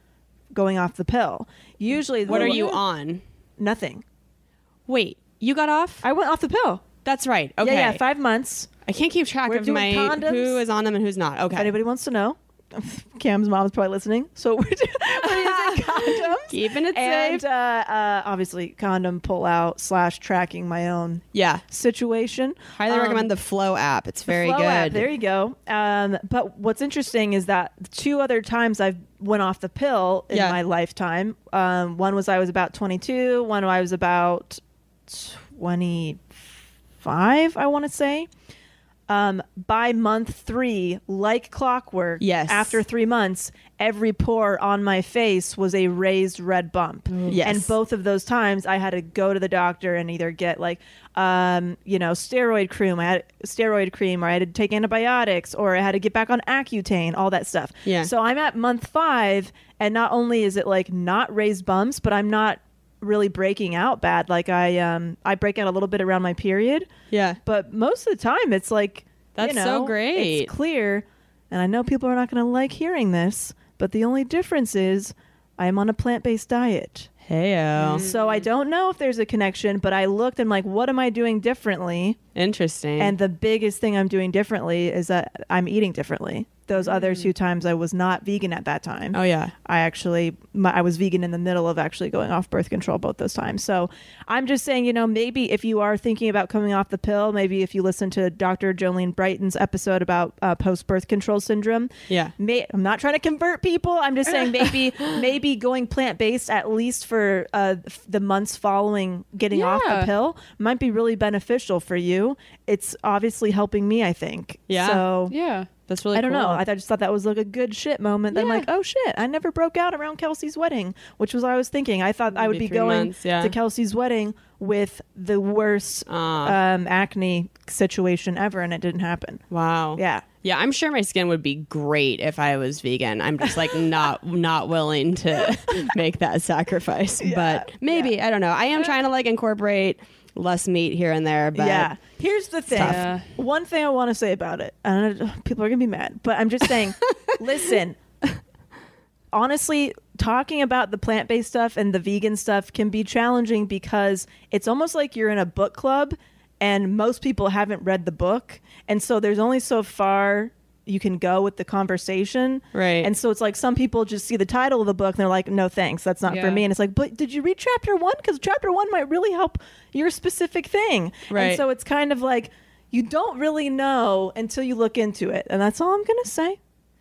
B: going off the pill. Usually,
A: What are you on?
B: Nothing.
A: Wait, you got off?
B: I went off the pill.
A: That's right. Okay.
B: Yeah, yeah, five months.
A: I can't keep track
B: We're
A: of my
B: condoms.
A: who is on them and who's not.
B: If
A: Okay.
B: anybody wants to know, Cam's mom is probably listening. So we're, using condoms.
A: Keeping it
B: and
A: safe.
B: uh, uh, obviously condom pull out slash tracking my own
A: Yeah.
B: situation.
A: Highly
B: Um,
A: recommend the Flow app. It's very
B: Flow
A: good.
B: app, There you go. Um, but what's interesting is that two other times I've went off the pill in
A: Yeah.
B: my lifetime. Um, one was I was about 22. One I was about 25. I want to say. Um, by month three, like clockwork,
A: Yes.
B: After three months, every pore on my face was a raised red bump.
A: Yes.
B: And both of those times, I had to go to the doctor and either get like, um, you know, steroid cream. I had steroid cream, or I had to take antibiotics, or I had to get back on Accutane, all that stuff.
A: Yeah.
B: So I'm at month five, and not only is it like not raised bumps, but I'm not really breaking out bad. Like I, um, I break out a little bit around my period,
A: yeah.
B: but most of the time it's like,
A: That's
B: you
A: so great.
B: It's clear, and I know people are not going to like hearing this, but the only difference is I am on a plant-based diet.
A: Heyo.
B: So I don't know if there's a connection, but I looked and like, what am I doing differently?
A: Interesting.
B: And the biggest thing I'm doing differently is that I'm eating differently. Those other two times I was not vegan at that time.
A: Oh yeah.
B: I actually my, I was vegan in the middle of actually going off birth control both those times. So I'm just saying, you know, maybe if you are thinking about coming off the pill, maybe if you listen to Dr. Jolene Brighten's episode about uh, post birth control syndrome,
A: Yeah.
B: May, I'm not trying to convert people. I'm just saying maybe maybe going plant based at least for uh, the months following getting off the pill might be really beneficial for you. It's obviously helping me. I think.
A: Yeah.
B: So
C: Yeah.
A: That's really
B: I don't
A: cool.
B: know. I th- just thought that was like a good shit moment. Then I'm like, oh shit, I never broke out around Kelsey's wedding, which was what I was thinking. I thought I would be going
A: months, yeah.
B: to Kelsey's wedding with the worst
A: Ah.
B: um, acne situation ever, and it didn't happen.
A: Wow.
B: Yeah.
A: Yeah, I'm sure my skin would be great if I was vegan. I'm just like not not willing to make that sacrifice. Yeah, but maybe I don't know. I am trying to like incorporate less meat here and there. But
B: yeah. Here's the thing.
C: tough.
B: One thing I want to say about it. I don't know, people are gonna be mad, but I'm just saying. listen. Honestly, talking about the plant based stuff and the vegan stuff can be challenging because it's almost like you're in a book club and most people haven't read the book. And so there's only so far you can go with the conversation.
A: Right.
B: And so it's like some people just see the title of the book and they're like, no thanks, that's not for me. And it's like, but did you read chapter one? Because chapter one might really help your specific thing.
A: Right.
B: And so it's kind of like you don't really know until you look into it. And that's all I'm going to say.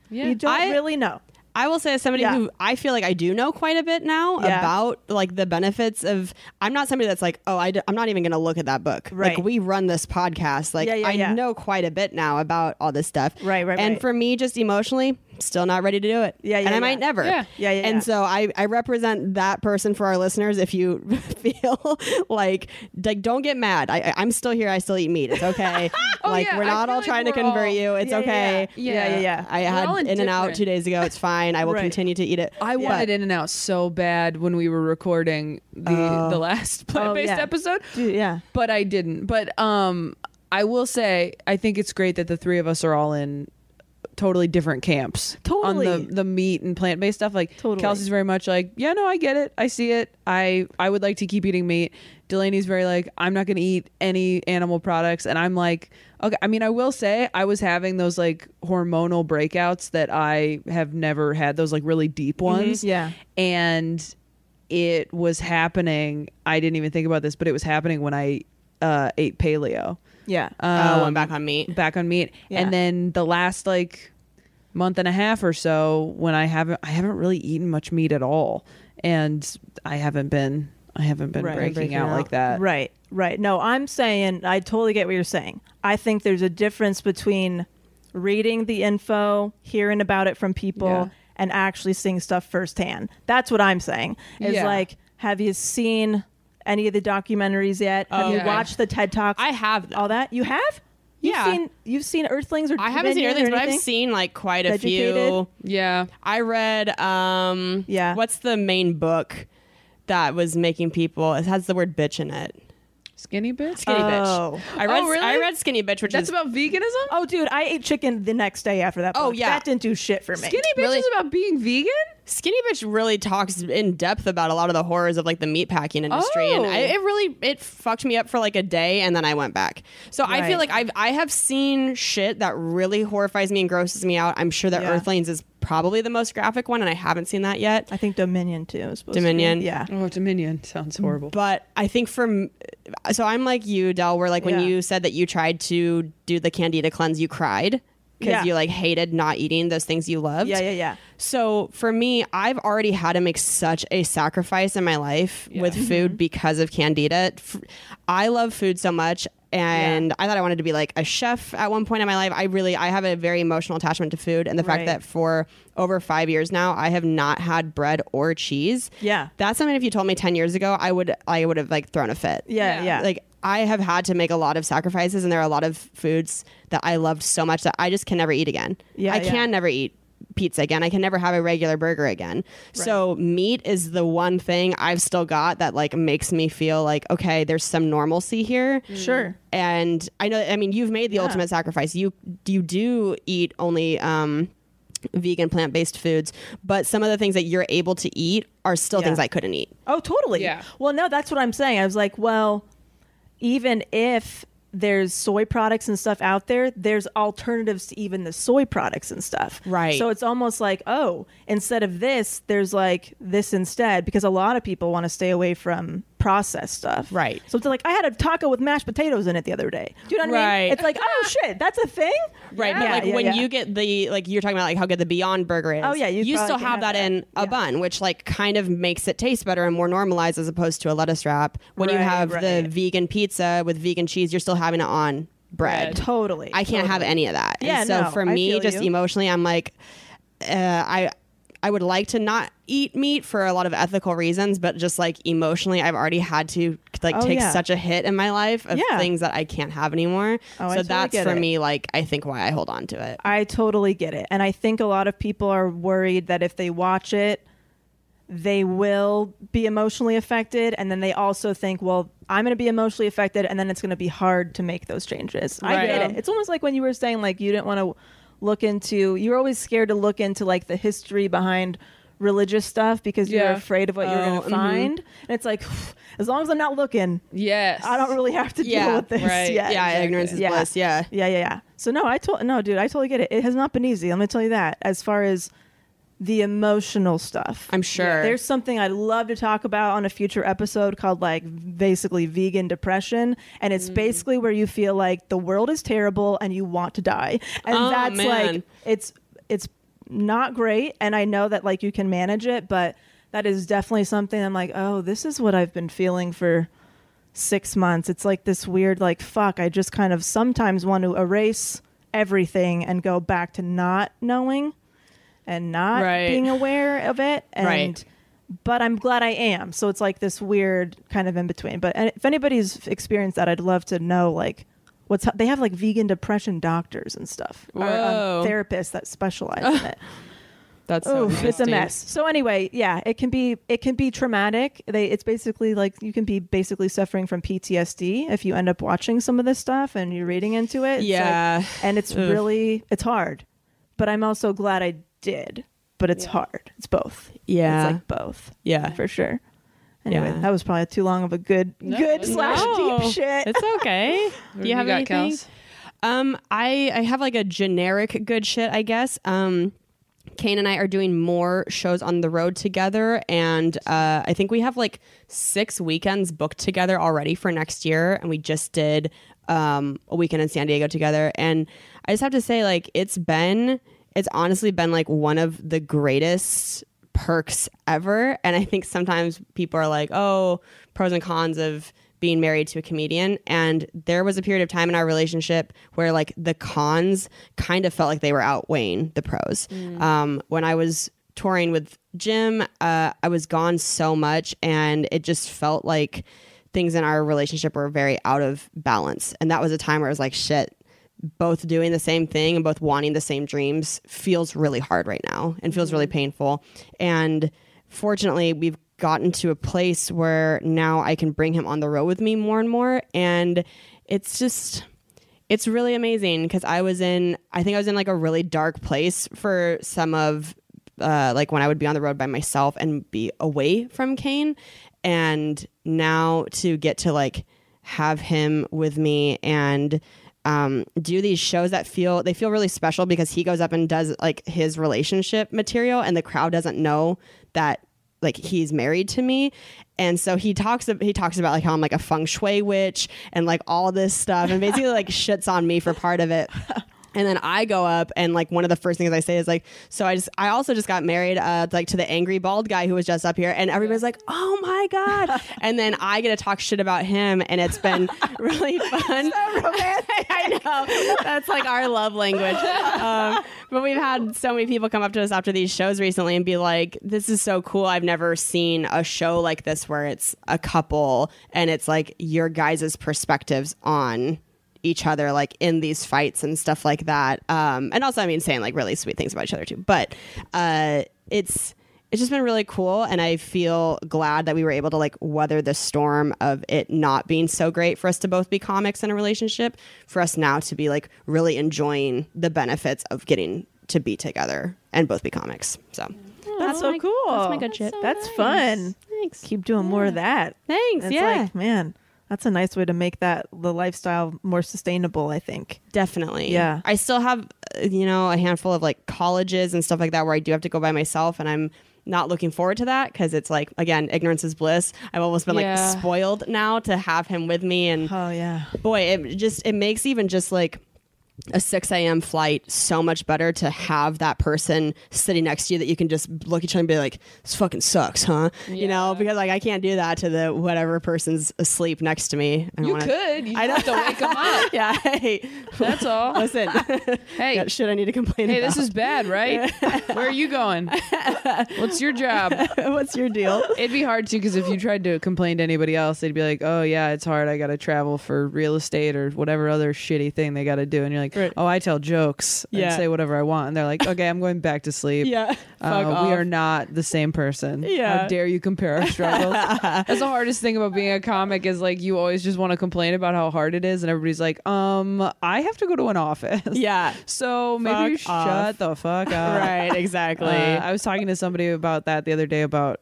C: Yeah.
B: You don't
A: I-
B: really know.
A: I will say, as somebody
B: Yeah.
A: who I feel like I do know quite a bit now
B: Yeah.
A: about like the benefits of. I'm not somebody that's like, oh, I d- I'm not even going to look at that book.
B: Right.
A: Like we run this podcast. Like
B: Yeah,
A: I know quite a bit now about all this stuff.
B: Right, right,
A: And
B: right.
A: for me, just emotionally, still not ready to do it.
B: Yeah, yeah,
A: And I
B: yeah.
A: might never.
C: Yeah.
B: Yeah, yeah,
A: And
B: yeah.
A: so I I represent that person for our listeners. If you feel like like don't get mad. I I- I'm still here. I still eat meat. It's okay.
C: Oh,
A: like
C: yeah,
A: we're not all
C: like
A: trying to convert
C: all-
A: you. It's
B: Yeah, yeah,
A: okay.
B: Yeah, yeah, yeah.
A: I
C: We're
A: had In and Out two days ago. It's fine. I will
B: Right.
A: continue to eat it.
C: I wanted In and Out so bad when we were recording the the last plant based
B: Oh. yeah.
C: episode,
B: Dude, yeah.
C: but I didn't. But um, I will say I think it's great that the three of us are all in totally different camps
B: Totally.
C: on the the meat and plant based stuff. Like
B: Totally.
C: Kelsey's very much like, yeah, no, I get it, I see it. I I would like to keep eating meat. Delanie's very like, I'm not going to eat any animal products, and I'm like, okay. I mean, I will say I was having those like hormonal breakouts that I have never had. Those like really deep ones.
B: Yeah.
C: and it was happening. I didn't even think about this, but it was happening when I uh, ate paleo
B: Yeah.
A: oh,
C: Um,
A: I'm back on meat.
C: back on meat
B: Yeah.
C: and then the last like month and a half or so when i haven't i haven't really eaten much meat at all and i haven't been i haven't been
B: Right.
C: breaking,
A: Breaking
C: out,
A: out.
C: like that
B: Right, right. No, I'm saying I totally get what you're saying. I think there's a difference between reading the info, hearing about it from people,
C: Yeah.
B: and actually seeing stuff firsthand. That's what I'm saying. Is
C: Yeah.
B: like, have you seen any of the documentaries yet? Have
A: Oh,
B: you
C: okay.
B: watched the TED Talks?
A: I have them.
B: all that. You have? You've
A: Yeah.
B: Seen, you've seen Earthlings or
A: I haven't seen
B: Dominion
A: everything,
B: or
A: but I've seen like quite a
B: Educated?
A: few.
C: yeah
A: I read um
B: Yeah.
A: what's the main book that was making people it has the word bitch in it.
C: Skinny bitch
A: Skinny
B: Oh.
A: bitch. I read
C: Oh, really?
A: I read Skinny Bitch, which is.
C: that's
A: is
C: about veganism
B: Oh, dude, I ate chicken the next day after that.
A: Oh,
B: book.
A: yeah.
B: that didn't do shit for me.
C: skinny bitch
A: Really?
C: is about being vegan
A: Skinny Bitch really talks in depth about a lot of the horrors of like the meat packing industry, and oh. I,
C: Oh.
A: it really it fucked me up for like a day, and then I went back. So I feel like I've I have seen shit that really horrifies me and grosses me out. I'm sure that
B: Yeah.
A: Earthlings is probably the most graphic one, and I haven't seen that yet.
B: I think Dominion too. Is supposed to be.
A: Dominion?
B: Yeah.
C: oh dominion sounds horrible
A: But I think from so I'm like you, Del, where like when
B: Yeah.
A: you said that you tried to do the Candida cleanse, you cried because
B: Yeah.
A: you like hated not eating those things you loved.
B: Yeah, yeah, yeah.
A: So for me, I've already had to make such a sacrifice in my life with
B: Mm-hmm.
A: food because of Candida. I love food so much. And I thought I wanted to be like a chef at one point in my life. I really, I have a very emotional attachment to food, and the
B: Right.
A: fact that for over five years now, I have not had bread or cheese.
B: Yeah.
A: that's something. If you told me ten years ago, I would, I would have like thrown a fit.
B: Yeah, yeah.
A: Like I have had to make a lot of sacrifices, and there are a lot of foods that I loved so much that I just can never eat again.
B: Yeah,
A: I
B: yeah.
A: can never eat pizza again. I can never have a regular burger again. So meat is the one thing I've still got that like makes me feel like okay, there's some normalcy here.
B: Sure.
A: And I know I mean you've made the ultimate sacrifice. You you do eat only um vegan plant-based foods, but some of the things that you're able to eat are still
B: Yeah.
A: things I couldn't eat.
B: Oh, totally.
C: Yeah.
B: Well, no, that's what I'm saying. I was like, well, even if there's soy products and stuff out there, there's alternatives to even the soy products and stuff.
A: Right.
B: So it's almost like, oh, instead of this, there's like this instead because a lot of people want to stay away from processed stuff.
A: Right.
B: So it's like I had a taco with mashed potatoes in it the other day. Do you know what I
A: Right.
B: mean? It's like, oh shit, that's a thing.
A: Right, but
B: Yeah,
A: like
B: yeah,
A: when
B: yeah.
A: you get the like you're talking about like how good the Beyond Burger is.
B: Oh, yeah, you
A: you still have
B: have
A: that in a bun, which like kind of makes it taste better and more normalized as opposed to a lettuce wrap. When you
B: Right,
A: have the vegan pizza with vegan cheese, you're still having it on bread.
B: Totally.
A: I can't have any of that.
B: Yeah,
A: and so
B: no,
A: for me, just
B: you.
A: emotionally, I'm like, uh, I. I would like to not eat meat for a lot of ethical reasons, but just like emotionally, I've already had to like
B: Oh,
A: take
B: yeah.
A: such a hit in my life of
B: Yeah.
A: things that I can't have anymore.
B: Oh, I
A: so
B: totally
A: that's for
B: it.
A: me, like I think why I hold on to it.
B: I totally get it. And I think a lot of people are worried that if they watch it, they will be emotionally affected. And then they also think, well, I'm going to be emotionally affected. And then it's going to be hard to make those changes. I
A: Right.
B: get it. It's almost like when you were saying, like, you didn't want to look into, you're always scared to look into, like, the history behind religious stuff because you're afraid of what you're
A: Oh,
B: going to find. And it's like, as long as I'm not looking,
C: Yes.
B: I don't really have to
A: Yeah,
B: deal with this
C: right.
B: yet.
A: yeah, ignorance is
B: Yeah.
A: bliss. Yeah.
B: Yeah, yeah, yeah. So no, I told no, dude, I totally get it. It has not been easy. Let me tell you that. As far as the emotional stuff,
A: I'm sure.
B: there's something I'd love to talk about on a future episode called like basically vegan depression, and
A: Mm.
B: it's basically where you feel like the world is terrible and you want to die, and
A: Oh,
B: that's
A: man.
B: like it's it's not great, and I know that like you can manage it, but that is definitely something I'm like, oh, this is what I've been feeling for six months. It's like this weird, like, fuck, I just kind of sometimes want to erase everything and go back to not knowing and not
A: Right.
B: being aware of it. And,
A: Right.
B: But I'm glad I am. So it's like this weird kind of in between. But and if anybody's experienced that, I'd love to know, like, what's they have like vegan depression doctors and stuff, or um,
A: Whoa.
B: therapists that specialize in it.
A: That's so
B: Oof, it's a mess. So anyway, yeah, it can be it can be traumatic. They it's basically like you can be basically suffering from PTSD if you end up watching some of this stuff and you're reading into it. It's like-
A: Yeah.
B: and it's
A: Ugh.
B: really it's hard. But I'm also glad I did. But it's hard. It's both.
A: Yeah.
B: It's like both.
A: Yeah.
B: For sure. Anyway,
A: Yeah.
B: that was probably too long of a good good slash deep shit.
A: It's okay. Do you have
C: got,
A: anything?
C: Kels?
A: Um, I I have like a generic good shit, I guess. Um, Kane and I are doing more shows on the road together, and uh, I think we have like six weekends booked together already for next year, and we just did um, a weekend in San Diego together. And I just have to say, like, it's been, it's honestly been like one of the greatest perks ever. And I think sometimes people are like, oh, pros and cons of being married to a comedian. And there was a period of time in our relationship where like the cons kind of felt like they were outweighing the pros. Um, when I was touring with Jim, uh, I was gone so much and it just felt like things in our relationship were very out of balance. And that was a time where I was like, shit, both doing the same thing and both wanting the same dreams feels really hard right now and feels really painful. And fortunately, we've gotten to a place where now I can bring him on the road with me more and more. And it's just, it's really amazing because I was in, I think I was in like a really dark place for some of, uh, like when I would be on the road by myself and be away from Kane. And now to get to like have him with me and, um, do these shows that feel they feel really special because he goes up and does like his relationship material and the crowd doesn't know that like he's married to me. And so he talks he talks about like how I'm like a feng shui witch and like all this stuff and basically like shits on me for part of it and then I go up and like one of the first things I say is like, so I just I also just got married uh like to the angry bald guy who was just up here and everybody's like, oh my god, and then I get to talk shit about him and it's been really fun. So romantic. I know that's like our love language. Um, but we've had so many people come up to us after these shows recently and be like, this is so cool. I've never seen a show like this where it's a couple and it's like your guys' perspectives on each other like in these fights and stuff like that um and also i mean saying like really sweet things about each other too but uh it's it's just been really cool and i feel glad that we were able to like weather the storm of it not being so great for us to both be comics in a relationship for us now to be like really enjoying the benefits of getting to be together and both be comics so
B: That's so
A: my-
B: cool.
A: that's my good shit.
B: That's fun.
A: Thanks.
B: Keep doing more of that.
A: Thanks,
B: It's
A: yeah.
B: like, man, That's a nice way to make that the lifestyle more sustainable, I think.
A: Definitely.
B: Yeah.
A: I still have, uh, you know, a handful of like colleges and stuff like that where I do have to go by myself and I'm not looking forward to that because it's like, again, ignorance is bliss. I've almost been
C: Yeah.
A: like spoiled now to have him with me. And
B: Oh yeah.
A: boy, it just, it makes even just like, a 6 a.m. flight so much better to have that person sitting next to you that you can just look at each other and be like, this fucking sucks, huh? You know, because like I can't do that to the whatever person's asleep next to me. I
C: You
A: wanna-
C: could. You
A: I
C: have to wake them up.
A: yeah, hey,
C: That's all.
A: listen.
C: Hey,
A: Got shit I need to complain
C: hey,
A: about.
C: this is bad, right? Where are you going? What's your job?
A: What's your deal?
C: It'd be hard too because if you tried to complain to anybody else, they'd be like, "Oh yeah, it's hard. I got to travel for real estate or whatever other shitty thing they got to do." And you're like,
A: Right.
C: "Oh, I tell jokes and
A: Yeah.
C: say whatever I want." And they're like, "Okay, I'm going back to sleep."
A: Yeah,
C: Uh, we are not the same person.
A: Yeah.
C: How dare you compare our struggles? That's the hardest thing about being a comic is like you always just want to complain about how hard it is, and everybody's like, "Um, I have to go to an office."
A: Yeah.
C: So maybe you
A: off.
C: shut the fuck up.
A: Right, exactly.
C: Uh, I was talking to somebody about that the other day about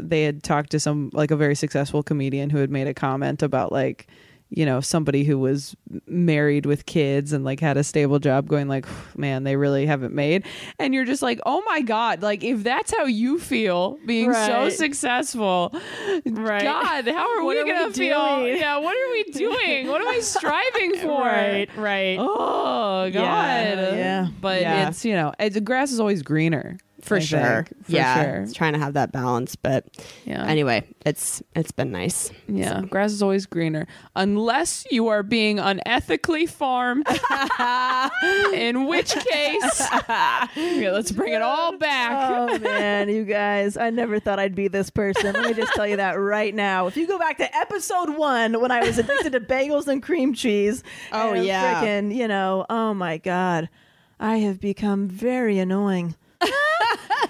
C: they had talked to some like a very successful comedian who had made a comment about like you know somebody who was married with kids and like had a stable job going like man they really haven't made and you're just like oh my god like if that's how you feel being so successful
A: Right.
C: god how are we
A: are we
C: gonna feel
A: doing?
C: yeah what are we doing what am i striving for
A: Right, right.
C: oh god
A: Yeah,
B: yeah.
C: but
A: Yeah.
C: it's you know it, the grass is always greener
A: for
C: I
A: sure.
C: think, for
A: yeah,
C: sure.
A: it's trying to have that balance, but
C: Yeah.
A: anyway, it's it's been nice.
C: Yeah, grass is always greener unless you are being unethically farmed. In which case, let's bring it all back.
B: Oh man, you guys! I never thought I'd be this person. Let me just tell you that right now. If you go back to episode one, when I was addicted to bagels and cream cheese,
A: Oh, yeah.
B: freaking, you know, oh my god, I have become very annoying.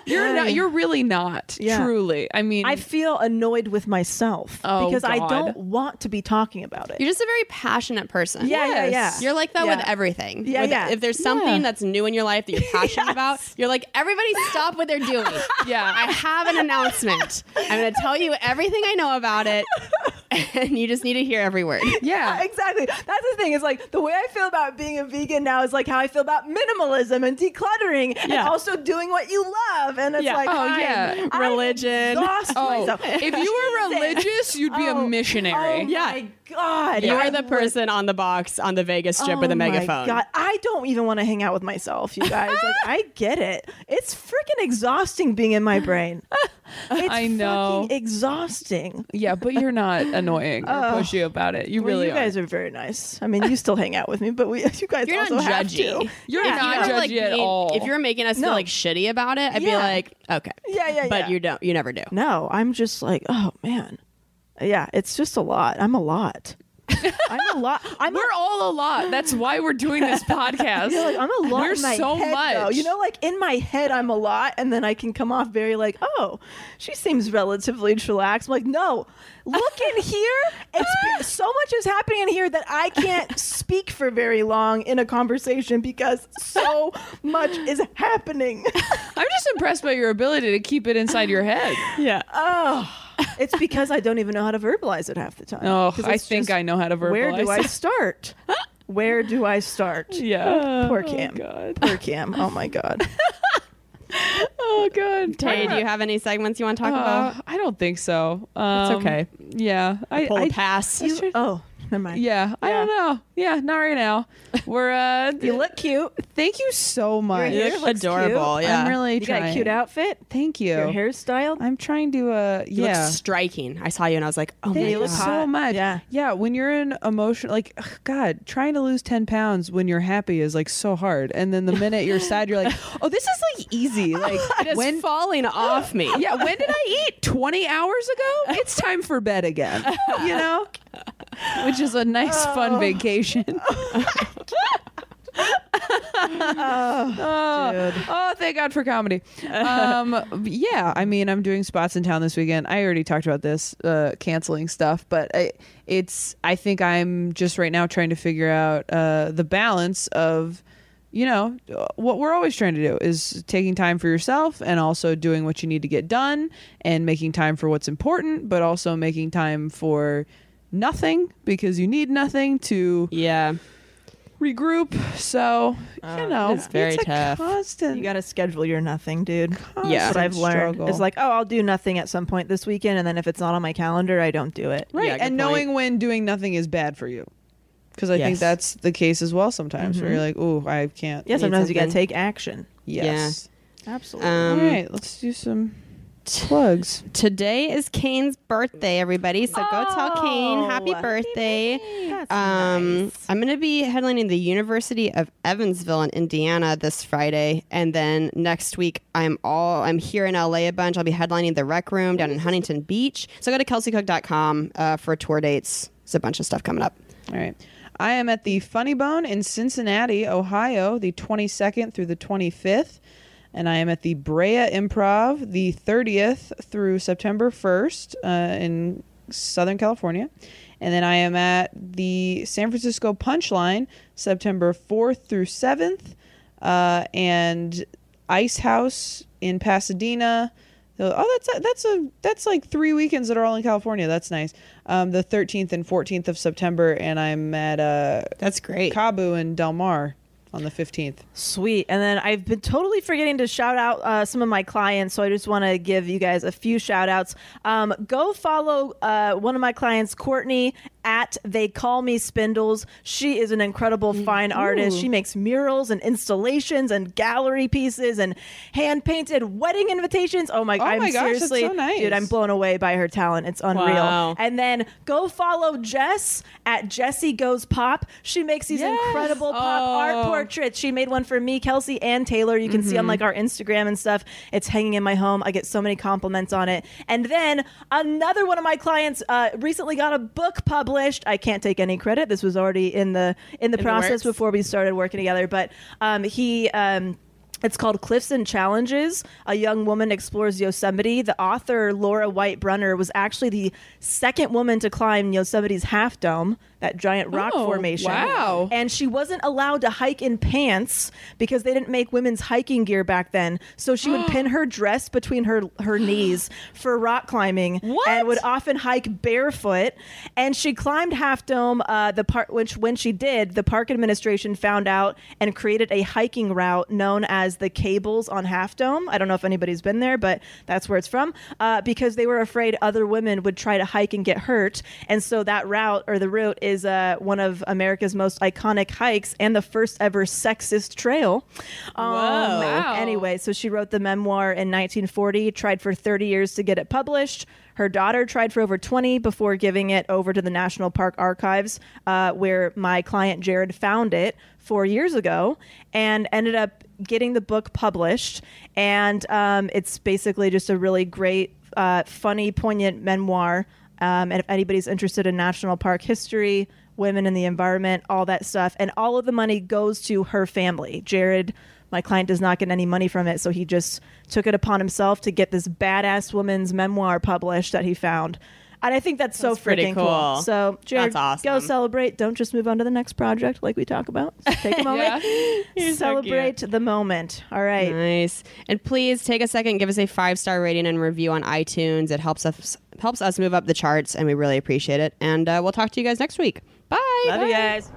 C: You're not. You're really not.
B: Yeah.
C: Truly. I mean,
B: I feel annoyed with myself
C: Oh,
B: because I don't want to be talking about it.
A: You're just a very passionate person.
B: Yeah, yeah, yeah.
C: Yes.
A: You're like that
B: Yeah.
A: with everything.
B: Yeah,
A: With-
B: yeah.
A: If there's something
C: Yeah.
A: that's new in your life that you're passionate about, you're like, everybody stop what they're doing.
C: Yeah.
A: I have an announcement. I'm going to tell you everything I know about it, and you just need to hear every word.
C: yeah.
B: exactly. That's the thing. Is like the way I feel about being a vegan now is like how I feel about minimalism and decluttering and also doing what you love. And it's
A: Yeah.
B: like,
C: Oh,
B: I'm-
C: yeah.
B: I
A: Religion.
B: exhaust
C: Oh,
B: myself.
C: if you were religious, you'd be a
B: Oh,
C: missionary.
B: Oh my god!
A: You're
B: I
A: the
B: would-
A: person on the box on the Vegas strip with
B: Oh
A: a megaphone.
B: God, I don't even want to hang out with myself, you guys. like, I get it. It's freaking exhausting being in my brain. It's
C: I know.
B: fucking exhausting.
C: Yeah, but you're not annoying or pushy about it. You
B: Well,
C: really
B: you guys are very nice. I mean, you still hang out with me, but we, you guys
A: You're
B: also
A: not
B: have
A: judgy.
B: to.
C: You're
A: If
C: not
A: you were,
C: judgy at
A: being-
C: all.
A: If you're making us
B: No.
A: feel like shitty about it, I'd
B: Yeah.
A: be like, okay.
B: Yeah, yeah,
A: But
B: yeah.
A: you don't. You never do.
B: No, I'm just like, oh man, yeah. It's just a lot. I'm a lot. I'm a lot. I'm
C: We're
B: a,
C: all a lot. That's why we're doing this podcast.
B: You're like, I'm a lot.
C: We're so
B: head,
C: much.
B: though. You know, like in my head, I'm a lot, and then I can come off very like, oh, she seems relatively chillaxed. I'm like, no, look in here. It's so much is happening in here that I can't speak for very long in a conversation because so much is happening.
C: I'm just impressed by your ability to keep it inside your head.
A: Yeah.
B: oh, it's because I don't even know how to verbalize it half the time.
C: Oh,
B: 'Cause
C: I think
B: just,
C: I know how to verbalize. It.
B: Where do I start? Where do I start?
C: Yeah.
B: Poor Cam.
C: God.
B: Poor Cam. Oh my God.
C: Oh god.
A: Tay, do you have any segments you want to talk
C: Uh,
A: about?
C: I don't think so. Um,
A: okay.
C: Yeah. I,
A: Pull
C: I
A: a pass.
B: You- oh, never mind.
C: Yeah, I don't know. Yeah, not right now. We're uh
B: You look cute.
C: thank you so much.
B: hair
A: You look
B: looks
A: adorable.
B: cute.
A: Yeah.
C: I'm really
B: You
C: trying.
B: got a cute outfit.
C: Thank you.
B: Your hairstyle.
C: I'm trying to uh
A: You
C: yeah.
A: look striking. I saw you and I was like, oh
C: Thank
A: my
C: you
A: god.
C: so much.
B: Yeah.
C: Yeah. When you're in emotion, like, ugh, God, trying to lose 10 pounds when you're happy is like so hard. And then the minute you're sad, you're like, oh, this is like easy. Like,
A: It's
C: when,
A: falling off me.
C: yeah, when did I eat? 20 hours ago? It's time for bed again, you know? Which is a nice, fun vacation. oh, oh, thank God for comedy. Um, yeah, I mean, I'm doing spots in town this weekend. I already talked about this, uh, canceling stuff, but I, it's. I think I'm just right now trying to figure out uh, the balance of. You know, what we're always trying to do is taking time for yourself and also doing what you need to get done and making time for what's important, but also making time for nothing because you need nothing to
A: yeah
C: regroup. So you know,
A: it's very
C: a
A: tough.
C: constant.
B: You got to schedule your nothing, dude.
A: Yeah.
B: What I've learned.
C: struggle.
B: It's like, oh, I'll do nothing at some point this weekend, and then if it's not on my calendar, I don't do it.
C: right,
A: Yeah,
C: and knowing when doing nothing is bad for you. Because I think that's the case as well sometimes, where you're like, "Oh, I can't."
B: Yeah,
A: Need
B: sometimes you got to take action.
C: Yes.
B: Absolutely.
A: um
C: All right, let's do some plugs.
A: Today is Kane's birthday, everybody. So go tell Kane happy
B: Oh,
A: birthday.
B: That's
A: Um,
B: nice.
A: I'm going to be headlining the University of Evansville in Indiana this Friday, and then next week I'm all I'm here in LA a bunch. I'll be headlining the Rec Room down in Huntington Beach. So go to kelseycook.com uh, for tour dates. There's a bunch of stuff coming up.
C: All right. I am at the Funny Bone in Cincinnati, Ohio, the 22nd through the 25th. And I am at the Brea Improv the 30th through September 1st uh, in Southern California. And then I am at the San Francisco Punchline September 4th through 7th. Uh, and Ice House in Pasadena. Oh, that's a, that's a that's like three weekends that are all in California. That's nice. Um, the 13th and 14th of September, and I'm at uh,
A: That's great.
C: Cabo and Del Mar on the 15th.
B: Sweet. And then I've been totally forgetting to shout out uh, some of my clients, so I just want to give you guys a few shout outs. Um, go follow uh, one of my clients, Courtney, at They Call Me Spindles. She is an incredible fine artist. She makes murals and installations and gallery pieces and hand painted wedding invitations. Oh my,
C: Oh
B: I'm
C: my gosh, that's
B: seriously,
C: so nice.
B: dude, I'm blown away by her talent. It's unreal.
A: Wow.
B: And then go follow Jess at Jessie Goes Pop. She makes these incredible pop art
C: Oh.
B: portraits. She made one for me, Kelsey, and Taylor. You can see on like our Instagram and stuff. It's hanging in my home. I get so many compliments on it. And then another one of my clients uh, recently got a book published. I can't take any credit. This was already in the in the
A: the
B: process
A: works.
B: before we started working together. But um, he. Um, it's called Cliffs and Challenges. A young woman explores Yosemite. The author, Laura White Brunner, was actually the second woman to climb Yosemite's Half Dome, that giant rock
C: Oh,
B: formation.
C: wow.
B: And she wasn't allowed to hike in pants because they didn't make women's hiking gear back then. So she would pin her dress between her her knees for rock climbing what? and would often hike barefoot. And she climbed Half Dome. Uh, the part which when she did, the park administration found out and created a hiking route known as the Cables on Half Dome. I don't know if anybody's been there, but that's where it's from. Uh, because they were afraid other women would try to hike and get hurt, and so that route or the route is uh, one of America's most iconic hikes and the first ever sexist trail. Um,
C: Wow.
B: Anyway, so she wrote the memoir in 1940, tried for 30 years to get it published. Her daughter tried for over 20 before giving it over to the National Park Archives, uh, where my client Jared found it four years ago and ended up getting the book published. And um, it's basically just a really great, uh, funny, poignant memoir. Um, and if anybody's interested in national park history, women in the environment, all that stuff, and all of the money goes to her family. Jared, my client, does not get any money from it, so he just took it upon himself to get this badass woman's memoir published that he found. And I think that's, so
A: That's pretty
B: freaking cool.
A: cool.
B: So, Jared,
A: That's
B: go celebrate. Don't just move on to the next project like we talk about. So take a moment.
A: So
B: celebrate the moment. All right.
A: Nice. And please take a second, give us a five star rating and review on iTunes. It helps us helps us move up the charts, and we really appreciate it. And uh, we'll talk to you guys next week. Bye.
B: Love you guys.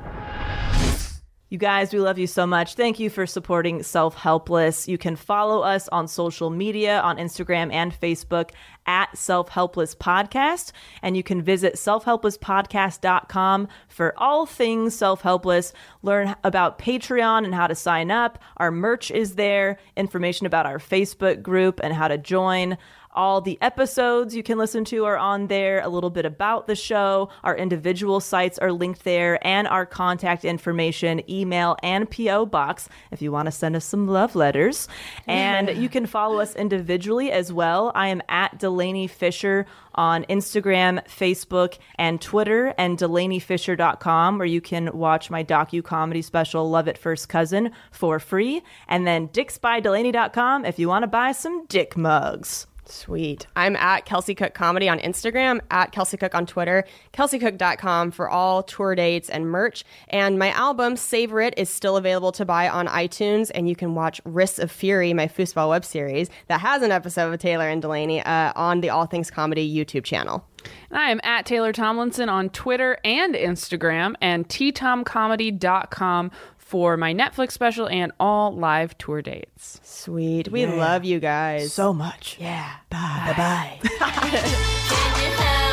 B: You guys, we love you so much. Thank you for supporting Self Helpless. You can follow us on social media on Instagram and Facebook at Self Helpless Podcast. And you can visit selfhelplesspodcast.com for all things self helpless. Learn about Patreon and how to sign up. Our merch is there, information about our Facebook group and how to join. All the episodes you can listen to are on there, a little bit about the show. Our individual sites are linked there, and our contact information, email, and P.O. box if you want to send us some love letters. And you can follow us individually as well. I am at Delanie Fischer on Instagram, Facebook, and Twitter, and DelanieFischer.com, where you can watch my docu comedy special, Love It First Cousin, for free. And then DicksByDelanie.com if you want to buy some dick mugs.
A: Sweet. I'm at Kelsey Cook Comedy on Instagram, at Kelsey Cook on Twitter, kelseycook.com for all tour dates and merch. And my album, Savor It, is still available to buy on iTunes. And you can watch Risks of Fury, my foosball web series that has an episode with Taylor and Delanie uh, on the All Things Comedy YouTube channel.
C: And I am at Taylor Tomlinson on Twitter and Instagram and ttomcomedy.com for my Netflix special and all live tour dates.
A: Sweet. We love you guys.
B: So much.
A: Yeah.
B: Bye bye.
J: Can you help